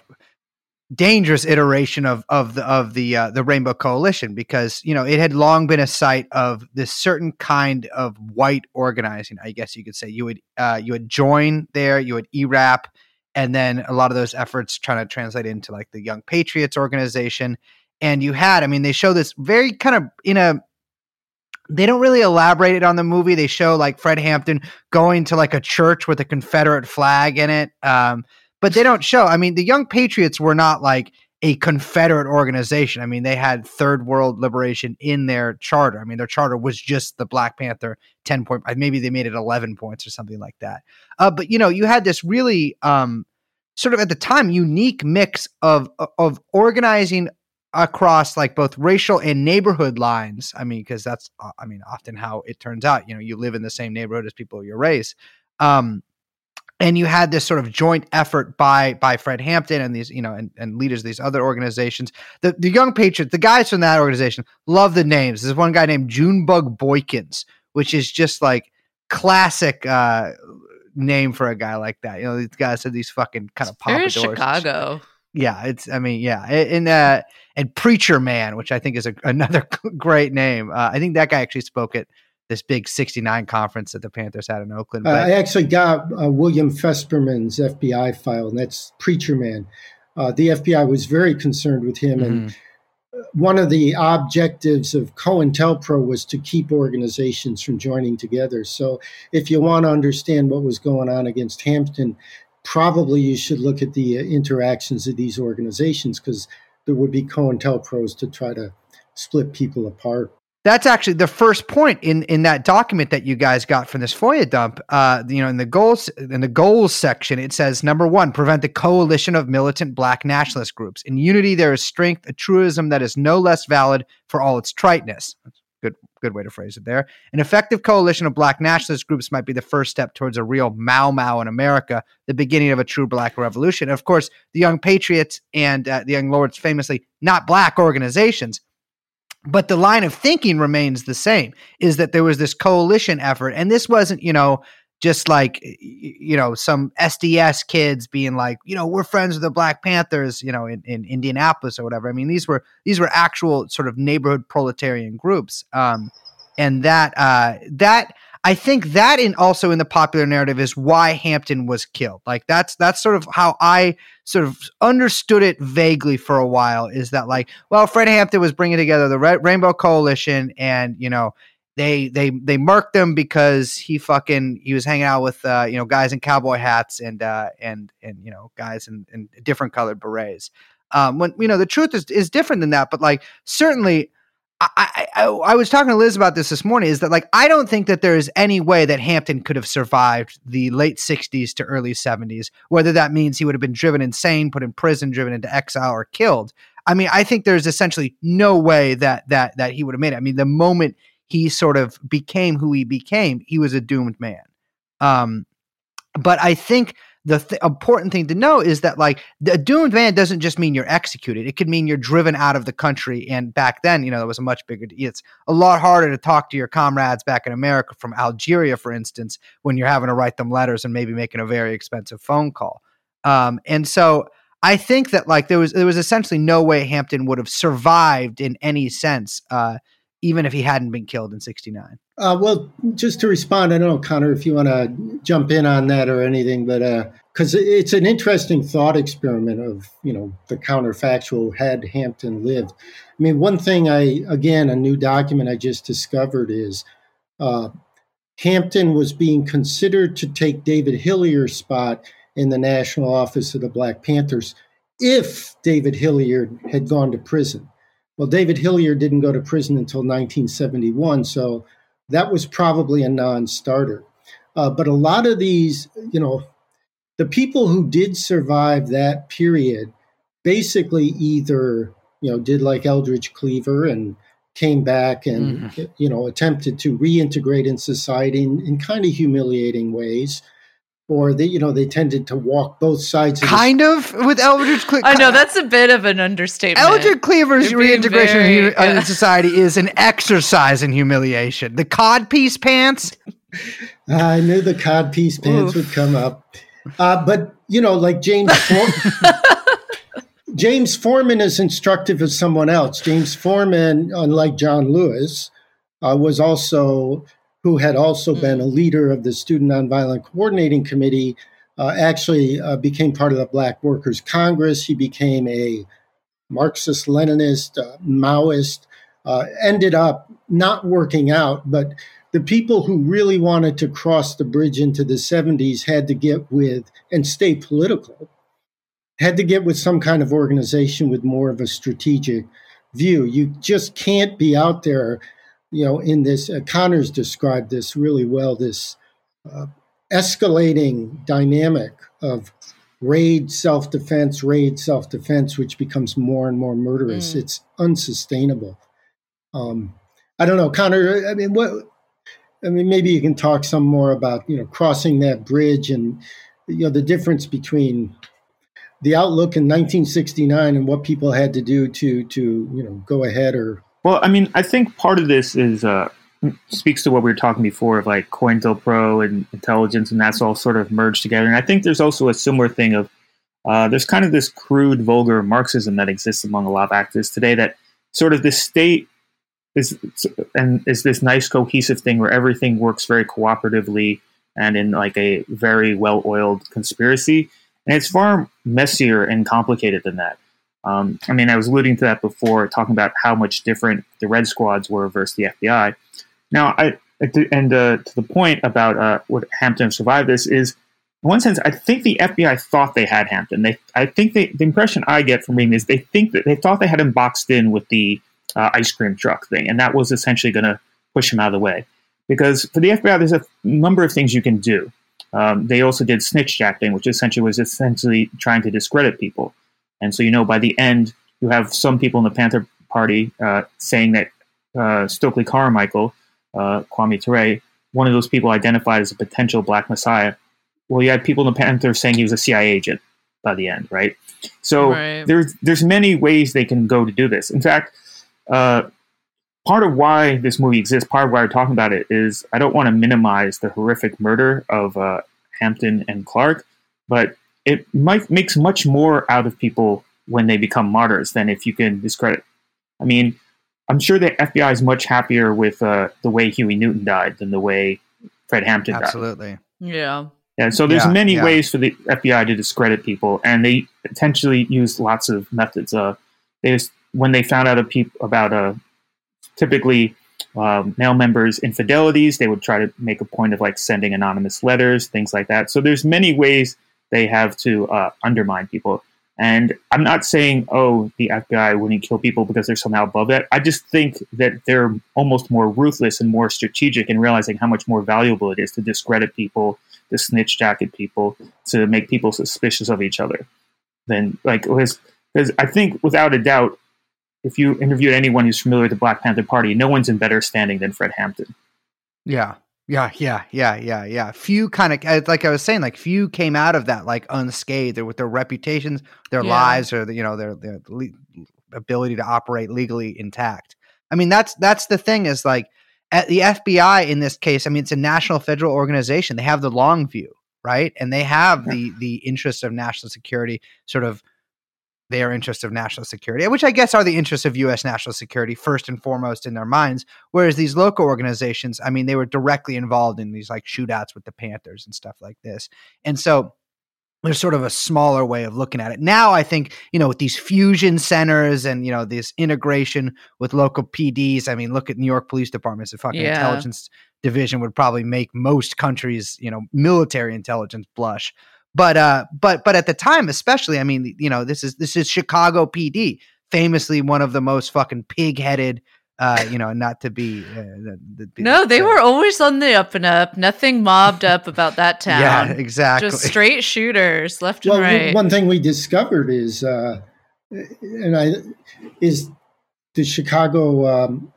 dangerous iteration of of the of the uh, the Rainbow Coalition, because you know it had long been a site of this certain kind of white organizing. I guess you could say you would uh, you would join there, you would ERAP, and then a lot of those efforts trying to translate into like the Young Patriots organization. And you had, I mean, they show this very kind of in a they don't really elaborate it on the movie. They show like Fred Hampton going to like a church with a Confederate flag in it. Um, but they don't show. I mean, the Young Patriots were not like a Confederate organization. I mean, they had third world liberation in their charter. I mean, their charter was just the Black Panther 10 point, uh, maybe they made it 11 points or something like that. Uh, but, you know, you had this really um, sort of at the time unique mix of, of organizing across like both racial and neighborhood lines. I mean, because that's uh, I mean often how it turns out. You know, you live in the same neighborhood as people of your race, um, and you had this sort of joint effort by by Fred Hampton and these you know and, and leaders of these other organizations. The the Young Patriots, the guys from that organization, love the names. There's one guy named Junebug Boykins, which is just like classic. uh name for a guy like that you know these guys are these fucking kind of and Chicago. yeah it's i mean yeah and uh and preacher man which i think is a, another great name uh, i think that guy actually spoke at this big 69 conference that the panthers had in oakland Uh, but I actually got uh, William Fesperman's FBI file, and that's Preacher Man. Uh, the FBI was very concerned with him, and Mhm. one of the objectives of COINTELPRO was to keep organizations from joining together. So, if you want to understand what was going on against Hampton, probably you should look at the uh, interactions of these organizations because there would be COINTELPROs to try to split people apart. That's actually the first point in in that document that you guys got from this FOIA dump. Uh, you know, in the goals in the goals section, it says number one, prevent the coalition of militant black nationalist groups. In unity, there is strength, a truism that is no less valid for all its triteness. Good good way to phrase it there. An effective coalition of black nationalist groups might be the first step towards a real Mau Mau in America, the beginning of a true black revolution. Of course, the Young Patriots and uh, the Young Lords, famously not black organizations, but the line of thinking remains the same is that there was this coalition effort and this wasn't you know just like you know some SDS kids being like, you know, we're friends with the Black Panthers, you know, in, in Indianapolis or whatever. I mean, these were these were actual sort of neighborhood proletarian groups, um, and that uh, that I think that in also in the popular narrative is why Hampton was killed. Like that's that's sort of how I sort of understood it vaguely for a while. Is that like, well, Fred Hampton was bringing together the Rainbow Coalition, and you know they they they murked him because he fucking he was hanging out with uh, you know guys in cowboy hats and uh, and and you know guys in, in different colored berets. Um, when you know the truth is is different than that, but like certainly. I, I, I was talking to Liz about this this morning. Is that like I don't think that there is any way that Hampton could have survived the late '60s to early '70s. Whether that means he would have been driven insane, put in prison, driven into exile, or killed. I mean, I think there's essentially no way that that that he would have made it. I mean, the moment he sort of became who he became, he was a doomed man. Um, but I think the th- important thing to know is that like the doomed man doesn't just mean you're executed. It could mean you're driven out of the country. And back then, you know, it was a much bigger. It's a lot harder to talk to your comrades back in America from Algeria, for instance, when you're having to write them letters and maybe making a very expensive phone call. Um, and so I think that like there was there was essentially no way Hampton would have survived in any sense. Uh, even if he hadn't been killed in 69. Uh, well, just to respond, I don't know, Connor, if you want to jump in on that or anything, but because uh, it's an interesting thought experiment of, you know, the counterfactual had Hampton lived. I mean, one thing I, again, a new document I just discovered is uh, Hampton was being considered to take David Hilliard's spot in the National Office of the Black Panthers if David Hilliard had gone to prison. Well, David Hilliard didn't go to prison until 1971, so that was probably a non starter. Uh, but a lot of these, you know, the people who did survive that period basically either, you know, did like Eldridge Cleaver and came back and, mm. you know, attempted to reintegrate in society in, in kind of humiliating ways or they you know they tended to walk both sides. Of kind the, of with Eldridge Cleaver. I know that's a bit of an understatement. Eldridge Cleaver's reintegration very, in yeah. society is an exercise in humiliation. The codpiece pants. I knew the codpiece pants Oof. would come up, uh, but you know, like James. For- James Forman is instructive of someone else. James Forman, unlike John Lewis, uh, was also who had also been a leader of the Student Nonviolent Coordinating Committee, uh, actually uh, became part of the Black Workers Congress. He became a Marxist Leninist, uh, Maoist, uh, ended up not working out, but the people who really wanted to cross the bridge into the 70s had to get with and stay political, had to get with some kind of organization with more of a strategic view. You just can't be out there you know, in this, uh, Connor's described this really well this uh, escalating dynamic of raid self defense, raid self defense, which becomes more and more murderous. Mm. It's unsustainable. Um, I don't know, Connor. I mean, what? I mean, maybe you can talk some more about you know crossing that bridge and you know the difference between the outlook in 1969 and what people had to do to to you know go ahead or well, I mean, I think part of this is uh, speaks to what we were talking before of like COINTELPRO and intelligence, and that's all sort of merged together. And I think there's also a similar thing of uh, there's kind of this crude, vulgar Marxism that exists among a lot of activists today. That sort of the state is and is this nice cohesive thing where everything works very cooperatively and in like a very well-oiled conspiracy. And it's far messier and complicated than that. Um, I mean, I was alluding to that before, talking about how much different the Red Squads were versus the FBI. Now, I and uh, to the point about uh, Hampton survive this is, in one sense, I think the FBI thought they had Hampton. They, I think they, the impression I get from reading is they think that they thought they had him boxed in with the uh, ice cream truck thing, and that was essentially going to push him out of the way. Because for the FBI, there's a number of things you can do. Um, they also did snitch jacking, which essentially was essentially trying to discredit people. And so, you know, by the end, you have some people in the Panther Party uh, saying that uh, Stokely Carmichael, uh, Kwame Ture, one of those people identified as a potential Black Messiah. Well, you had people in the Panther saying he was a CIA agent by the end, right? So right. there's there's many ways they can go to do this. In fact, uh, part of why this movie exists, part of why we're talking about it, is I don't want to minimize the horrific murder of uh, Hampton and Clark, but it might makes much more out of people when they become martyrs than if you can discredit. I mean, I'm sure the FBI is much happier with uh, the way Huey Newton died than the way Fred Hampton Absolutely. died. Absolutely. Yeah. Yeah, so there's Yeah, many yeah. ways for the FBI to discredit people, and they potentially use lots of methods. Uh, they just, when they found out of peop- about uh, typically um, male members' infidelities, they would try to make a point of like sending anonymous letters, things like that. So there's many ways they have to uh, undermine people. And I'm not saying, oh, the FBI wouldn't kill people because they're somehow above that. I just think that they're almost more ruthless and more strategic in realizing how much more valuable it is to discredit people, to snitch jacket people, to make people suspicious of each other. Than like because I think without a doubt, if you interviewed anyone who's familiar with the Black Panther Party, no one's in better standing than Fred Hampton. Yeah. Yeah, yeah, yeah, yeah, yeah. Few kind of uh, like I was saying, like few came out of that like unscathed, or with their reputations, their Yeah. lives, or the, you know their their le- ability to operate legally intact. I mean, that's that's the thing is like at the FBI in this case. I mean, it's a national federal organization. They have the long view, right, and they have the the interests of national security sort of their interests of national security, which I guess are the interests of U.S. national security first and foremost in their minds. Whereas these local organizations, I mean, they were directly involved in these like shootouts with the Panthers and stuff like this. And so there's sort of a smaller way of looking at it. Now, I think, you know, with these fusion centers and, you know, this integration with local PDs, I mean, look at New York police departments. The fucking Yeah. intelligence division would probably make most countries, you know, military intelligence blush. But uh but but at the time especially, I mean, you know, this is this is Chicago PD, famously one of the most fucking pig-headed uh, you know, not to be uh, the, the, No, they the- were always on the up and up. Nothing mobbed up about that town. Yeah, exactly. Just straight shooters, left and Well, right. one thing we discovered is, uh, and I is the Chicago um,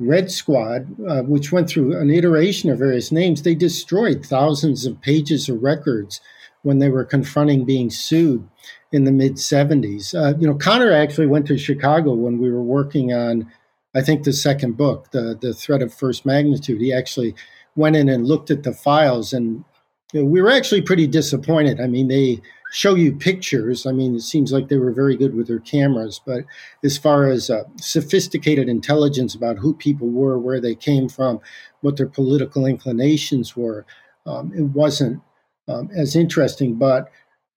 Red Squad, uh, which went through an iteration of various names. They destroyed thousands of pages of records when they were confronting being sued in the mid '70s. Uh, you know, Connor actually went to Chicago when we were working on, I think, the second book, the the Threat of First Magnitude. He actually went in and looked at the files and you know, we were actually pretty disappointed. I mean, they show you pictures. I mean, it seems like they were very good with their cameras, but as far as uh, sophisticated intelligence about who people were, where they came from, what their political inclinations were, um, it wasn't um, as interesting. But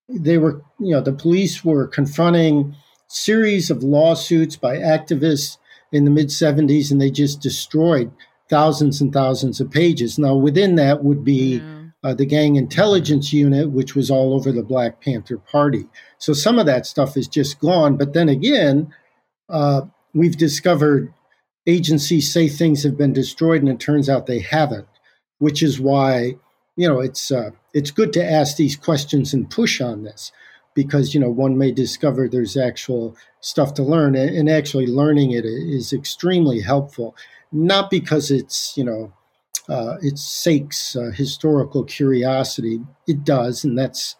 they were, you know, the police were confronting series of lawsuits by activists in the mid 70s, and they just destroyed thousands and thousands of pages. Now, within that would be uh, the gang intelligence unit, which was all over the Black Panther Party. So some of that stuff is just gone. But then again, uh, we've discovered agencies say things have been destroyed, and it turns out they haven't. Which is why you know it's uh, it's good to ask these questions and push on this because you know one may discover there's actual stuff to learn, and, actually learning it is extremely helpful. Not because it's you know uh, it sakes uh, historical curiosity. It does, and that's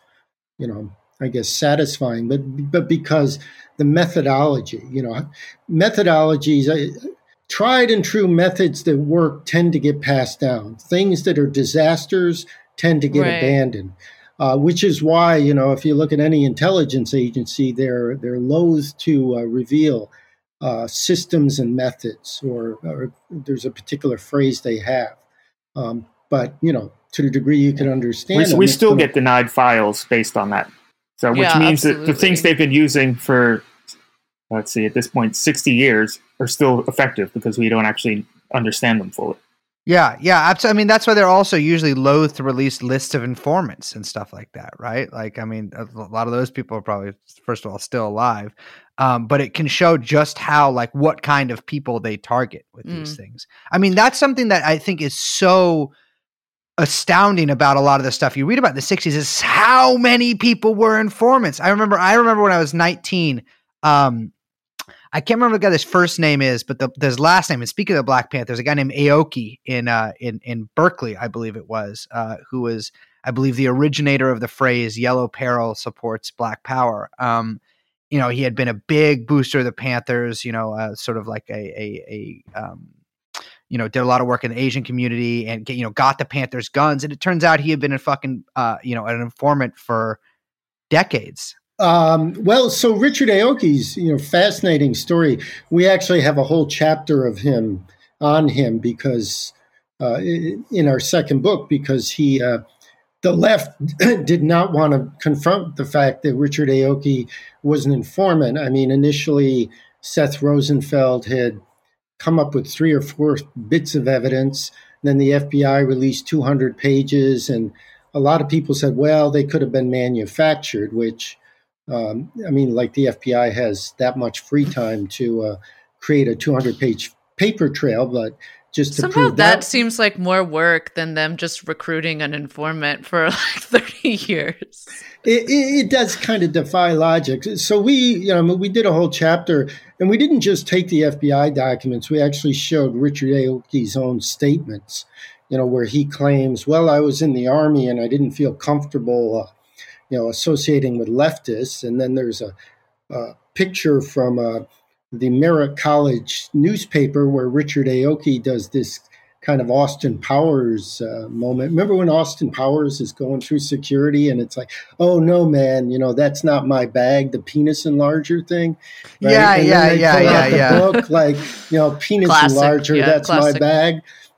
you know I guess satisfying. But but because the methodology, you know, methodologies, uh, tried and true methods that work tend to get passed down. Things that are disasters tend to get Right. abandoned. Uh, which is why you know if you look at any intelligence agency, they're they're loath to uh, reveal uh, systems and methods, or, or there's a particular phrase they have. Um, but you know, to the degree you can understand, we, them, we still gonna- get denied files based on that. So, which Yeah, means that the things they've been using for, let's see, at this point, 60 years are still effective because we don't actually understand them fully. Yeah, yeah. abso- I mean, that's why they're also usually loath to release lists of informants and stuff like that, right? Like, I mean, a lot of those people are probably, first of all, still alive, um, but it can show just how, like, what kind of people they target with these things. I mean, that's something that I think is so astounding about a lot of the stuff you read about in the 60s is how many people were informants. I remember, I remember when I was 19, um, I can't remember what the guy's first name is, but the his last name. And speaking of the Black Panthers, a guy named Aoki in uh, in in Berkeley, I believe it was, uh, who was, I believe, the originator of the phrase "Yellow Peril supports Black Power." Um, you know, he had been a big booster of the Panthers. You know, uh, sort of like a a, a um, you know, did a lot of work in the Asian community and you know got the Panthers guns. And it turns out he had been a fucking uh, you know an informant for decades. Um, well, so Richard Aoki's you know fascinating story. We actually have a whole chapter of him on him because uh, in our second book because he uh, the left did not want to confront the fact that Richard Aoki was an informant. I mean, initially Seth Rosenfeld had come up with three or four bits of evidence. Then the FBI released 200 pages, and a lot of people said, well, they could have been manufactured, which, um, I mean, like the FBI has that much free time to uh, create a 200 page paper trail, but just to somehow that, that, seems like more work than them just recruiting an informant for like 30 years. It, it, does kind of defy logic. So we you know we did a whole chapter and we didn't just take the fbi documents we actually showed richard aoki's own statements you know where he claims well i was in the army and i didn't feel comfortable uh, you know associating with leftists and then there's a, a picture from uh, the Merritt College newspaper where Richard Aoki does this kind of Austin Powers uh, moment. Remember when Austin Powers is going through security and it's like, oh no, man, you know that's not my bag, the penis enlarger thing. Right? Yeah, and yeah, yeah, yeah, the yeah. Book like you know, penis classic, enlarger, yeah, that's classic. my bag.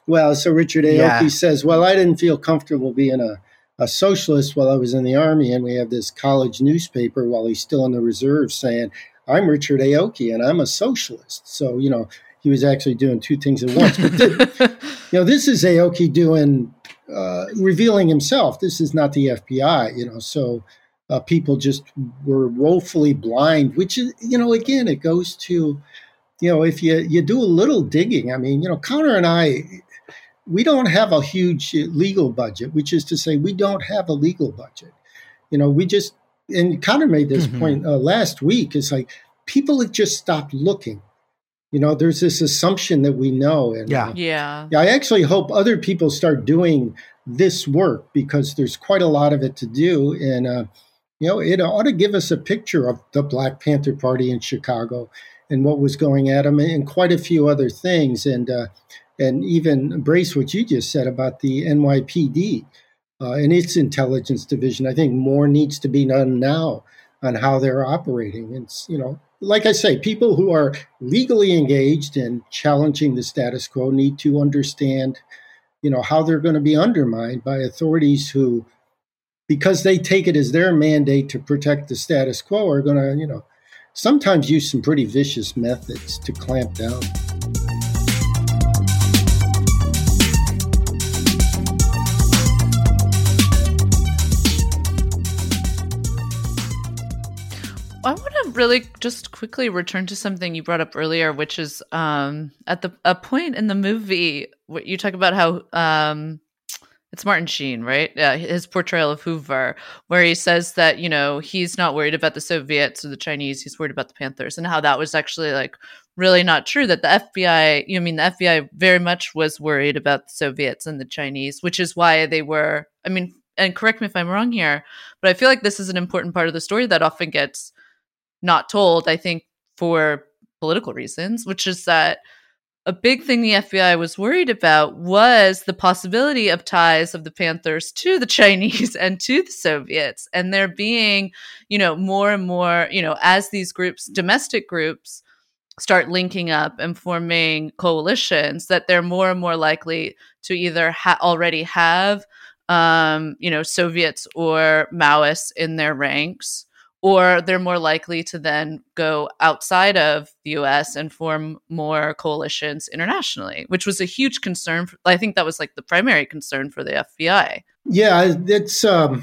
Well, so Richard Aoki Yeah. says, well, I didn't feel comfortable being a a socialist while I was in the army, and we have this college newspaper while he's still in the reserve saying, I'm Richard Aoki and I'm a socialist. So, you know, he was actually doing two things at once. But, the, you know, this is Aoki doing, uh, revealing himself. This is not the FBI, you know, so uh, people just were woefully blind, which is, you know, again, it goes to, you know, if you, you do a little digging, I mean, you know, Connor and I, we don't have a huge legal budget, which is to say, we don't have a legal budget. You know, we just and Connor made this Mhm. point uh, last week. It's like people have just stopped looking. You know, there's this assumption that we know, and Yeah. uh, yeah I actually hope other people start doing this work because there's quite a lot of it to do, and uh, you know, it ought to give us a picture of the Black Panther Party in Chicago and what was going at them, and quite a few other things, and uh, and even embrace what you just said about the NYPD uh, and its intelligence division. I think more needs to be done now on how they're operating. It's you know, like I say, people who are legally engaged in challenging the status quo need to understand, you know, how they're going to be undermined by authorities who, because they take it as their mandate to protect the status quo, are going to you know, sometimes use some pretty vicious methods to clamp down. Really just quickly return to something you brought up earlier, which is um, at the a point in the movie where you talk about how um, it's Martin Sheen, right? Yeah, his portrayal of Hoover, where he says that you know he's not worried about the Soviets or the Chinese, he's worried about the Panthers, and how that was actually like really not true. That the FBI, you I mean, the FBI very much was worried about the Soviets and the Chinese, which is why they were. I mean, and correct me if I'm wrong here, but I feel like this is an important part of the story that often gets not told, I think, for political reasons, which is that a big thing the FBI was worried about was the possibility of ties of the Panthers to the Chinese and to the Soviets. And there being, you know, more and more, you know, as these groups, domestic groups, start linking up and forming coalitions, that they're more and more likely to either ha- already have, um, you know, Soviets or Maoists in their ranks or they're more likely to then go outside of the US and form more coalitions internationally, which was a huge concern. For, I think that was like the primary concern for the FBI. Yeah, it's um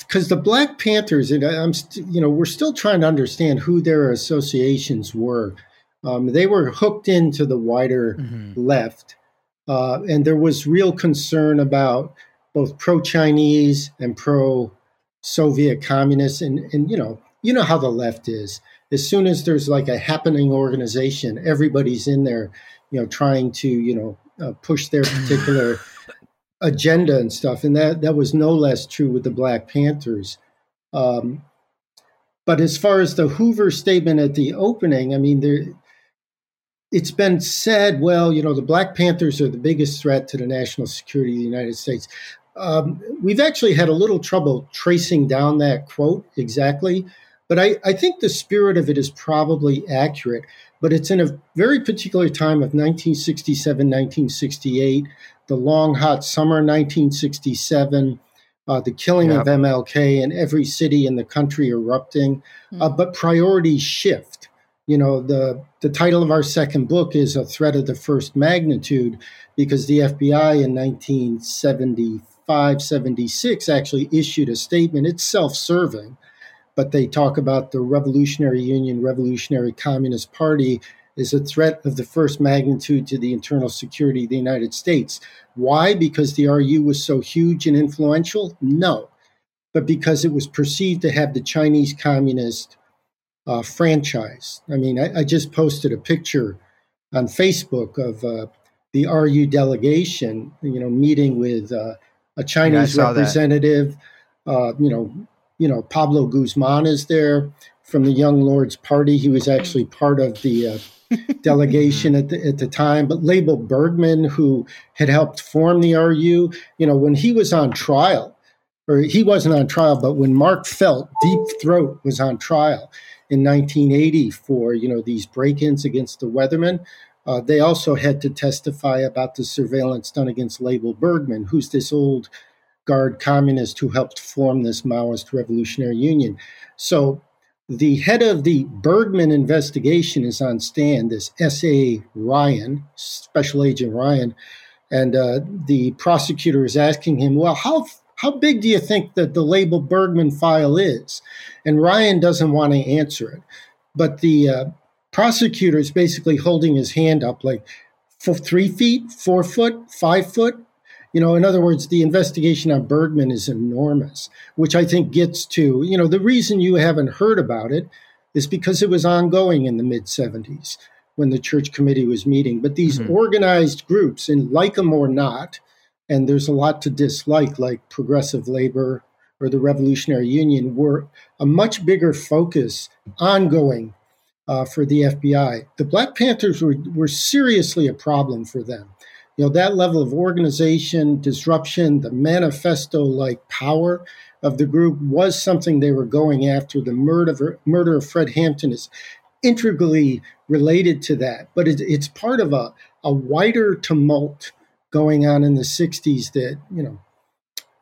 because the Black Panthers, and I'm, st- you know, we're still trying to understand who their associations were. Um, they were hooked into the wider Mhm. left, uh, and there was real concern about both pro-Chinese and pro-Soviet communists, and and you know, you know how the left is. As soon as there's like a happening organization, everybody's in there, you know, trying to you know uh, push their particular agenda and stuff, and that that was no less true with the Black Panthers. Um, but as far as the Hoover statement at the opening, I mean, there, it's been said, well, you know, the Black Panthers are the biggest threat to the national security of the United States. Um, we've actually had a little trouble tracing down that quote exactly, but I, I think the spirit of it is probably accurate. But it's in a very particular time of 1967, 1968, the long, hot summer 1967 uh, the killing yep. of MLK and every city in the country erupting. Mm-hmm. Uh, but priorities shift. You know, the, the title of our second book is A Threat of the First Magnitude because the FBI in 1975 76 actually issued a statement. It's self serving, but they talk about the Revolutionary Union, Revolutionary Communist Party is a threat of the first magnitude to the internal security of the United States. Why? Because the RU was so huge and influential? No. But because it was perceived to have the Chinese Communist uh, franchise. I mean, I, I, just posted a picture on Facebook of uh, the RU delegation, you know, meeting with uh, a Chinese yeah, representative. Uh, you know, you know, Pablo Guzman is there from the Young Lords Party. He was actually part of the uh, delegation at the, at the time, but Leibel Bergman, who had helped form the RU, you know, when he was on trial, or he wasn't on trial, but when Mark Felt, Deep Throat, was on trial in 1980 for, you know, these break ins against the Weathermen, uh, they also had to testify about the surveillance done against Leibel Bergman, who's this old guard communist who helped form this Maoist Revolutionary Union. So the head of the Bergman investigation is on stand, this S.A. Ryan, Special Agent Ryan, and uh, the prosecutor is asking him, Well, how, how big do you think that the Leibel Bergman file is? And Ryan doesn't want to answer it. But the uh, prosecutor is basically holding his hand up like, for three feet, four foot, five foot. You know, in other words, the investigation on Bergman is enormous, which I think gets to, you know, the reason you haven't heard about it is because it was ongoing in the mid 70s when the church committee was meeting. But these mm-hmm. organized groups, and like them or not, and there's a lot to dislike, like progressive labor or the Revolutionary Union, were a much bigger focus ongoing uh, for the FBI. The Black Panthers were, were seriously a problem for them you know that level of organization disruption the manifesto like power of the group was something they were going after the murder, murder of fred hampton is integrally related to that but it, it's part of a, a wider tumult going on in the 60s that you know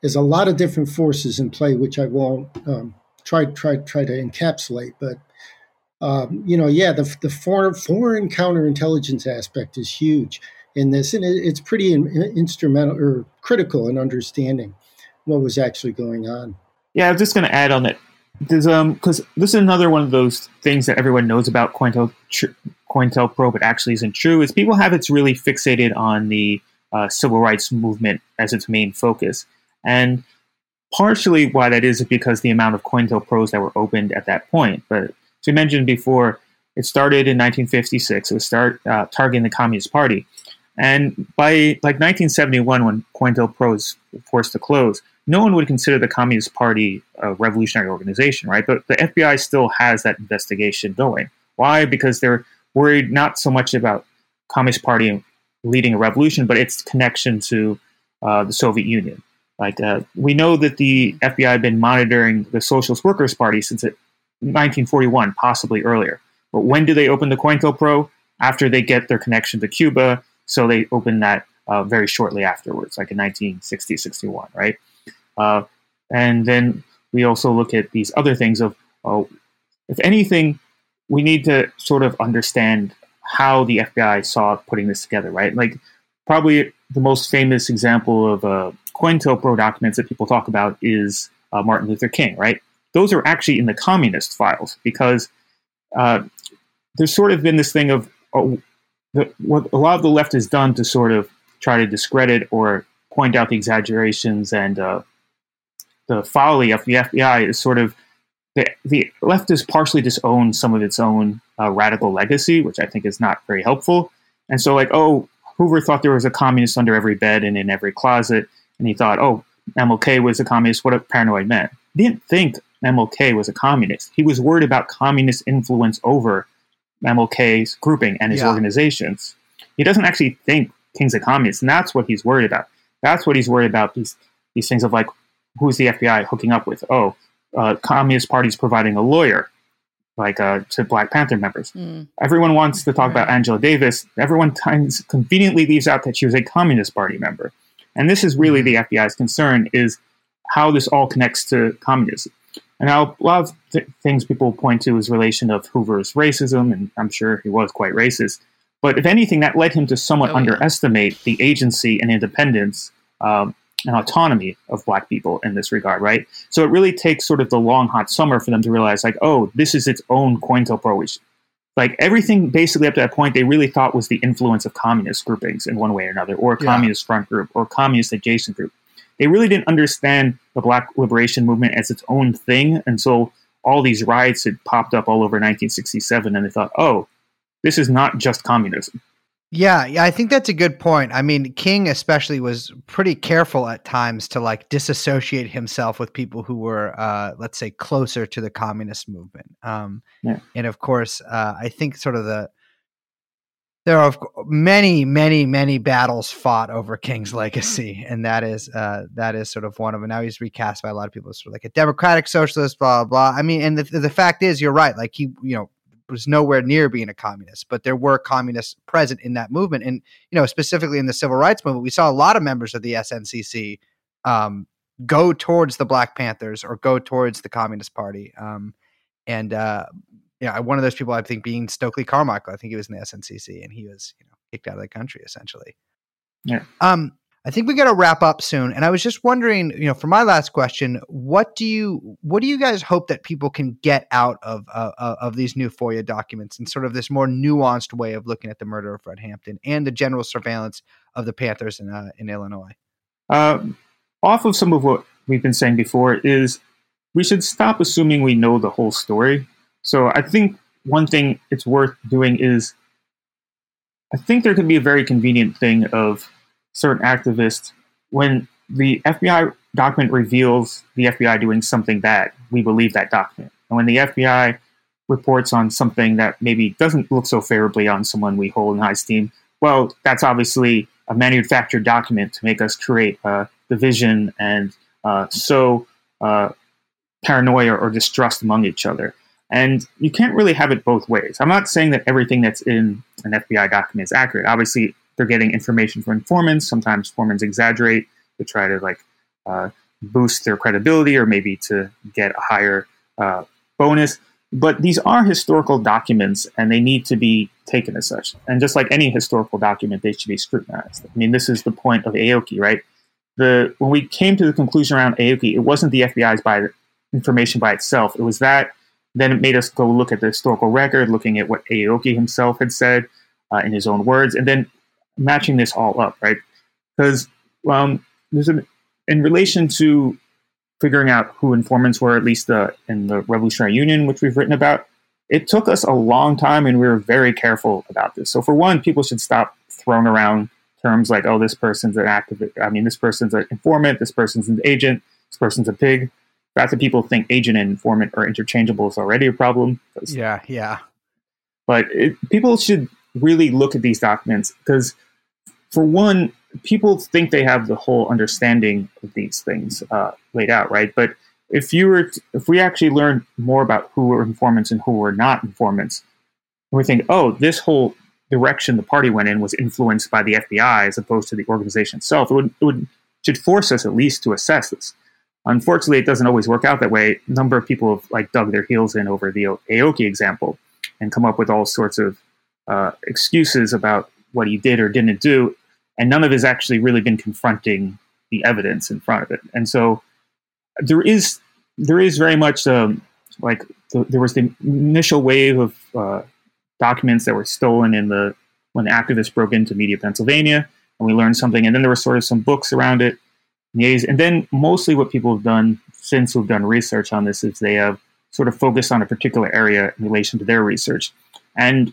there's a lot of different forces in play which i won't um, try try try to encapsulate but um, you know yeah the, the foreign foreign counterintelligence aspect is huge in this, and it, it's pretty in, instrumental or critical in understanding what was actually going on. Yeah, I'm just going to add on that. There's um because this is another one of those things that everyone knows about Cointel tr- COINTELPRO, but actually isn't true. Is people have it's really fixated on the uh, civil rights movement as its main focus, and partially why that is because the amount of COINTELPROs that were opened at that point. But as we mentioned before, it started in 1956. It was start uh, targeting the Communist Party, and by like 1971, when COINTELPRO was forced to close, no one would consider the Communist Party a revolutionary organization, right? But the FBI still has that investigation going. Why? Because they're worried not so much about Communist Party leading a revolution, but its connection to uh, the Soviet Union. Like uh, we know that the FBI had been monitoring the Socialist Workers Party since it, 1941, possibly earlier. But when do they open the COINTELPRO? After they get their connection to Cuba so they open that uh, very shortly afterwards, like in 1960, 61, right? Uh, and then we also look at these other things of, uh, if anything, we need to sort of understand how the FBI saw putting this together, right? Like probably the most famous example of uh, COINTELPRO documents that people talk about is uh, Martin Luther King, right? Those are actually in the communist files because uh, there's sort of been this thing of oh, the, what a lot of the left has done to sort of try to discredit or point out the exaggerations and uh, the folly of the FBI is sort of the, the left has partially disowned some of its own uh, radical legacy, which I think is not very helpful. And so, like, oh, Hoover thought there was a communist under every bed and in every closet, and he thought, oh, MLK was a communist. What a paranoid man! He didn't think MLK was a communist. He was worried about communist influence over MLK's grouping and his Yeah. organizations. He doesn't actually think King's a communist, and that's what he's worried about. That's what he's worried about. These these things of like, who's the FBI hooking up with? Oh, uh, Communist Party's providing a lawyer, like uh, to Black Panther members. Mm. Everyone wants to talk about Angela Davis. Everyone times conveniently leaves out that she was a Communist Party member. And this is really the FBI's concern is how this all connects to communism. And now a lot of th- things people point to is relation of Hoover's racism, and I'm sure he was quite racist. But if anything, that led him to somewhat Oh, yeah. underestimate the agency and independence um, and autonomy of black people in this regard, right? So it really takes sort of the long hot summer for them to realize, like, oh, this is its own COINTELPRO issue. Like everything basically up to that point, they really thought was the influence of communist groupings in one way or another, or a Yeah. communist front group, or communist adjacent group. They really didn't understand the Black Liberation Movement as its own thing until all these riots had popped up all over 1967, and they thought, oh, this is not just communism. Yeah, yeah, I think that's a good point. I mean, King especially was pretty careful at times to like disassociate himself with people who were, uh, let's say, closer to the communist movement. Um, Yeah. And of course, uh, I think sort of the there are many, many, many battles fought over King's legacy, and that is uh, that is sort of one of them. Now he's recast by a lot of people as sort of like a democratic socialist, blah blah. blah. I mean, and the the fact is, you're right. Like he, you know, was nowhere near being a communist, but there were communists present in that movement, and you know, specifically in the civil rights movement, we saw a lot of members of the SNCC um, go towards the Black Panthers or go towards the Communist Party. Um, and uh, yeah, one of those people I think being Stokely Carmichael. I think he was in the SNCC, and he was you know kicked out of the country essentially. Yeah. Um, I think we got to wrap up soon, and I was just wondering, you know, for my last question, what do you what do you guys hope that people can get out of uh, uh, of these new FOIA documents and sort of this more nuanced way of looking at the murder of Fred Hampton and the general surveillance of the Panthers in uh, in Illinois? Uh, off of some of what we've been saying before is we should stop assuming we know the whole story. So I think one thing it's worth doing is I think there can be a very convenient thing of certain activists when the FBI document reveals the FBI doing something bad, we believe that document. And when the FBI reports on something that maybe doesn't look so favorably on someone we hold in high esteem, well, that's obviously a manufactured document to make us create uh, division and uh, sow uh, paranoia or distrust among each other. And you can't really have it both ways. I'm not saying that everything that's in an FBI document is accurate. Obviously, they're getting information from informants. Sometimes informants exaggerate to try to like uh, boost their credibility or maybe to get a higher uh, bonus. But these are historical documents and they need to be taken as such. And just like any historical document, they should be scrutinized. I mean, this is the point of Aoki, right? The when we came to the conclusion around Aoki, it wasn't the FBI's by information by itself. It was that. Then it made us go look at the historical record, looking at what Aoki himself had said uh, in his own words, and then matching this all up, right? Because um, there's an in relation to figuring out who informants were, at least uh, in the Revolutionary Union, which we've written about. It took us a long time, and we were very careful about this. So, for one, people should stop throwing around terms like, "Oh, this person's an activist." I mean, this person's an informant. This person's an agent. This person's a pig. The fact that people think agent and informant are interchangeable is already a problem. Yeah, yeah, but it, people should really look at these documents because for one people think they have the whole understanding of these things uh, laid out right? But if you were t- if we actually learn more about who were informants and who were not informants we think oh this whole direction the party went in was influenced by the fbi as opposed to the organization itself. It would, it would should force us at least to assess this unfortunately it doesn't always work out that way a number of people have like dug their heels in over the aoki example and come up with all sorts of uh, excuses about what he did or didn't do, and none of has actually really been confronting the evidence in front of it. And so there is there is very much um, like the, there was the initial wave of uh, documents that were stolen in the when activists broke into Media Pennsylvania, and we learned something, and then there were sort of some books around it, and then mostly what people have done since who've done research on this is they have sort of focused on a particular area in relation to their research. And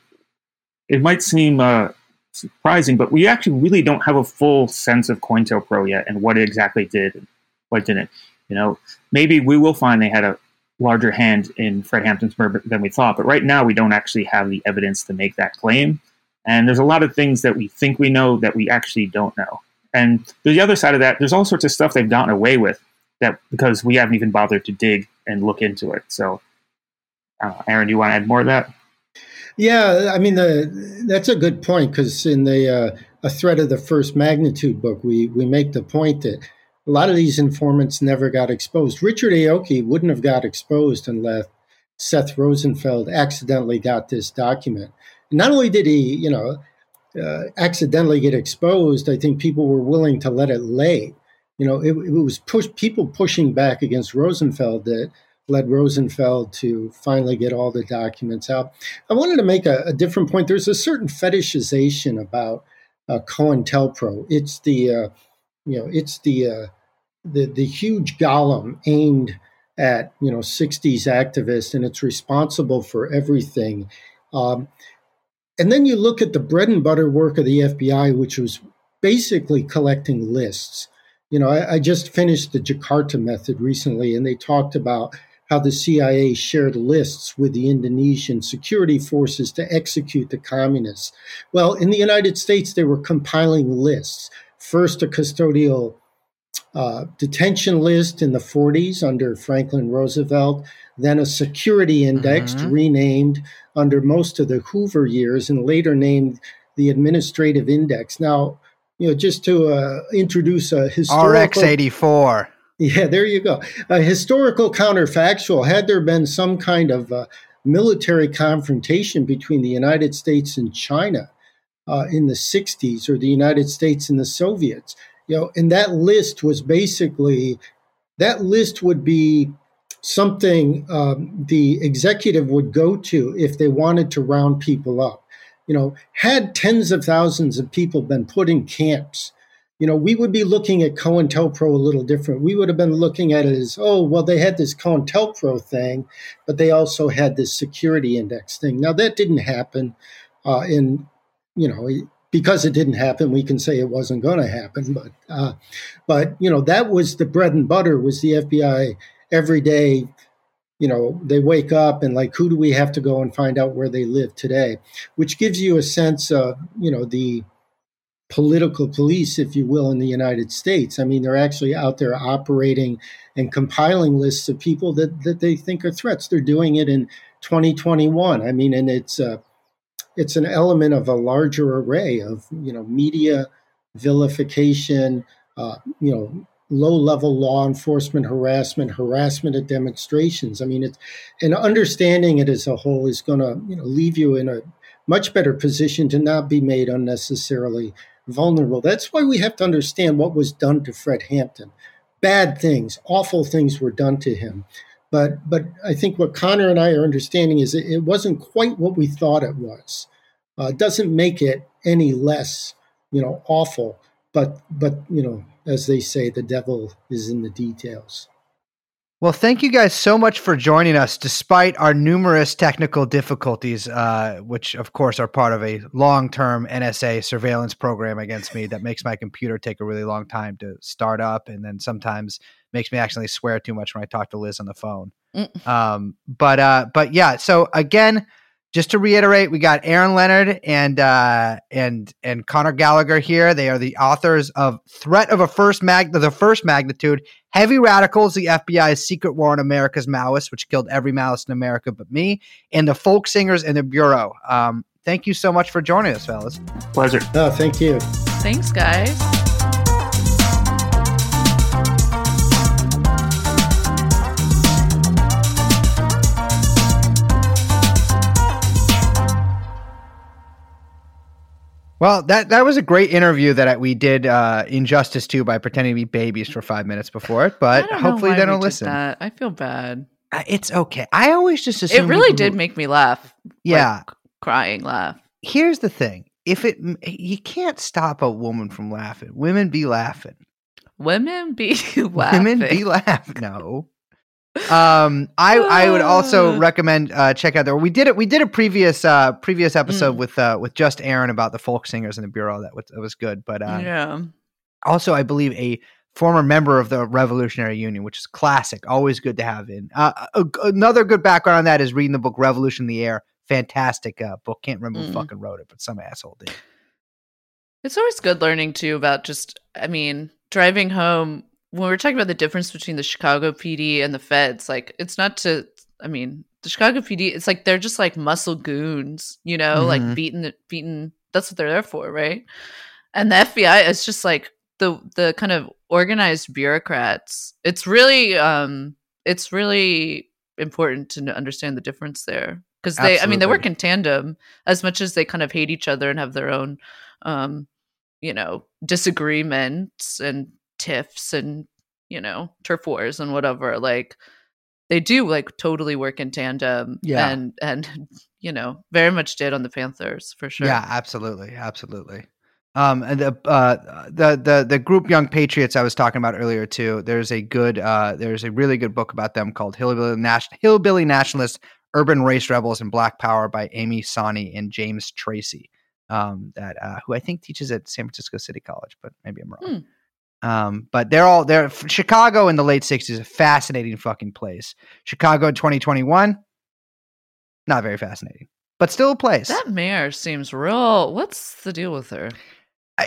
it might seem uh, surprising, but we actually really don't have a full sense of COINTELPRO yet and what it exactly did and what didn't. You know, maybe we will find they had a larger hand in Fred Hampton's murder than we thought. But right now, we don't actually have the evidence to make that claim. And there's a lot of things that we think we know that we actually don't know. And the other side of that, there's all sorts of stuff they've gotten away with that because we haven't even bothered to dig and look into it. So, uh, Aaron, do you want to add more to that? Yeah, I mean, the, that's a good point because in the uh, a threat of the first magnitude book, we we make the point that a lot of these informants never got exposed. Richard Aoki wouldn't have got exposed unless Seth Rosenfeld accidentally got this document. Not only did he, you know, uh, accidentally get exposed, I think people were willing to let it lay. You know, it, it was push people pushing back against Rosenfeld that led Rosenfeld to finally get all the documents out. I wanted to make a, a different point. There's a certain fetishization about uh, COINTELPRO. It's the uh, you know it's the uh, the the huge golem aimed at you know 60s activists, and it's responsible for everything. Um, and then you look at the bread and butter work of the FBI, which was basically collecting lists. You know, I, I just finished the Jakarta method recently, and they talked about how the CIA shared lists with the Indonesian security forces to execute the communists. Well, in the United States, they were compiling lists. First, a custodial uh, detention list in the 40s under Franklin Roosevelt, then a security index mm-hmm. renamed under most of the Hoover years and later named the administrative index. Now, you know, just to uh, introduce a historical RX 84. Yeah, there you go. A historical counterfactual. Had there been some kind of uh, military confrontation between the United States and China uh, in the 60s or the United States and the Soviets, you know, and that list was basically that list would be something um, the executive would go to if they wanted to round people up. You know, had tens of thousands of people been put in camps you know, we would be looking at COINTELPRO a little different. We would have been looking at it as, oh, well, they had this COINTELPRO thing, but they also had this security index thing. Now, that didn't happen. Uh, in, you know, because it didn't happen, we can say it wasn't going to happen. But, uh, but you know, that was the bread and butter. Was the FBI every day? You know, they wake up and like, who do we have to go and find out where they live today? Which gives you a sense of, you know, the political police, if you will, in the United States. I mean, they're actually out there operating and compiling lists of people that, that they think are threats. They're doing it in 2021. I mean, and it's uh, it's an element of a larger array of you know media vilification, uh, you know low level law enforcement harassment, harassment at demonstrations. I mean, it's and understanding it as a whole is going to you know leave you in a much better position to not be made unnecessarily vulnerable. That's why we have to understand what was done to Fred Hampton. Bad things, awful things were done to him. But but I think what Connor and I are understanding is it, it wasn't quite what we thought it was. Uh, doesn't make it any less, you know, awful. But but you know, as they say, the devil is in the details. Well, thank you guys so much for joining us, despite our numerous technical difficulties, uh, which, of course, are part of a long term NSA surveillance program against me that makes my computer take a really long time to start up and then sometimes makes me accidentally swear too much when I talk to Liz on the phone. Mm. Um, but, uh, but yeah, so again, just to reiterate, we got Aaron Leonard and uh, and and Connor Gallagher here. They are the authors of "Threat of a First Mag the First Magnitude: Heavy Radicals, the FBI's Secret War on America's Maoists, which killed every Maoist in America but me, and the Folk Singers in the Bureau." Um, thank you so much for joining us, fellas. Pleasure. Oh, thank you. Thanks, guys. Well, that that was a great interview that we did uh, injustice to by pretending to be babies for five minutes before it, but hopefully they don't listen. That. I feel bad. Uh, it's okay. I always just assume it really did make me laugh. Yeah, like, crying laugh. Here's the thing: if it you can't stop a woman from laughing, women be laughing. Women be laughing. Women be laughing. No, um i i would also recommend uh check out there we did it we did a previous uh previous episode mm. with uh with just aaron about the folk singers in the bureau that was that was good but um yeah also i believe a former member of the Revolutionary Union, which is classic. Always good to have in. Uh, a- another good background on that is reading the book Revolution in the Air. Fantastic uh, book. Can't remember who Mm. fucking wrote it, but some asshole did. It's always good learning too about just, I mean, driving home when we're talking about the difference between the Chicago PD and the feds. Like, it's not to, I mean, the Chicago PD, it's like they're just like muscle goons, you know, Mhm. like beating, the beating. That's what they're there for, right? And the FBI is just like the the kind of organized bureaucrats. It's really, um, it's really important to understand the difference there because they, I mean, they work in tandem as much as they kind of hate each other and have their own um, you know, disagreements and tiffs and, you know, turf wars and whatever. Like they do like totally work in tandem. Yeah. And and you know, very much did on the Panthers for sure. Yeah, absolutely, absolutely. Um, and the uh, the the the group Young Patriots I was talking about earlier too. There's a good uh, there's a really good book about them called Hillbilly Nas- Hillbilly Nationalists, Urban Race Rebels, and Black Power by Amy Sonnie and James Tracy. Um, that uh, who I think teaches at San Francisco City College, but maybe I'm wrong. Um, but they're all they're Chicago in the late '60s, a fascinating fucking place. Chicago in 2021, not very fascinating, but still a place. That mayor seems real. What's the deal with her?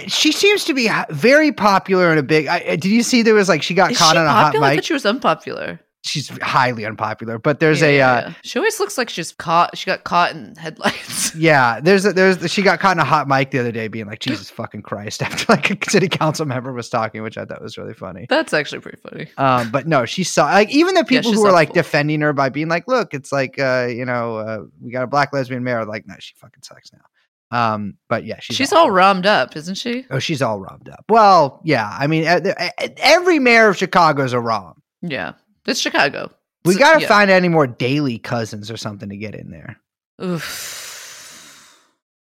She seems to be very popular and a big. I, I- did you see there was like she got Is caught she on a hot popular? I mic? thought she was unpopular. She's highly unpopular, but there's Yeah, a yeah, uh, yeah. She always looks like she's caught. She got caught in headlights. yeah. There's a, there's she got caught in a hot mic the other day, being like Jesus fucking Christ after like a city council member was talking, which I thought was really funny. That's actually pretty funny. Um, but no, she saw like even the people she's who were like defending her by being like, look, it's like uh, you know, uh, we got a black lesbian mayor. Like, no, she fucking sucks now. Um, but yeah, she's She's, awful. all rummed up, isn't she? Oh, she's all robbed up. Well, yeah. I mean, every mayor of Chicago is a rom. Yeah. It's Chicago. We So- got to yeah. find any more Daley cousins or something to get in there. Oof.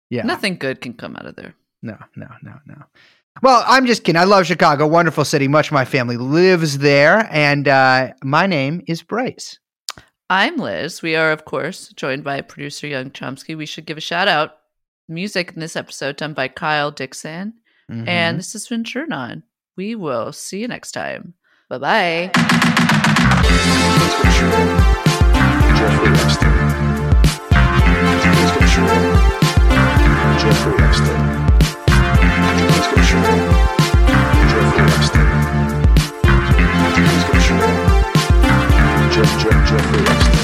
Yeah. Nothing good can come out of there. No, no, no, no. Well, I'm just kidding. I love Chicago. Wonderful city. Much of my family lives there. And uh, my name is Bryce. I'm Liz. We are, of course, joined by producer Young Chomsky. We should give a shout out. Music in this episode done by Kyle Dixon. Mhm. And this has been TrueAnon. We will see you next time. Bye bye. Jeff, Jeff, Jeffrey Epstein.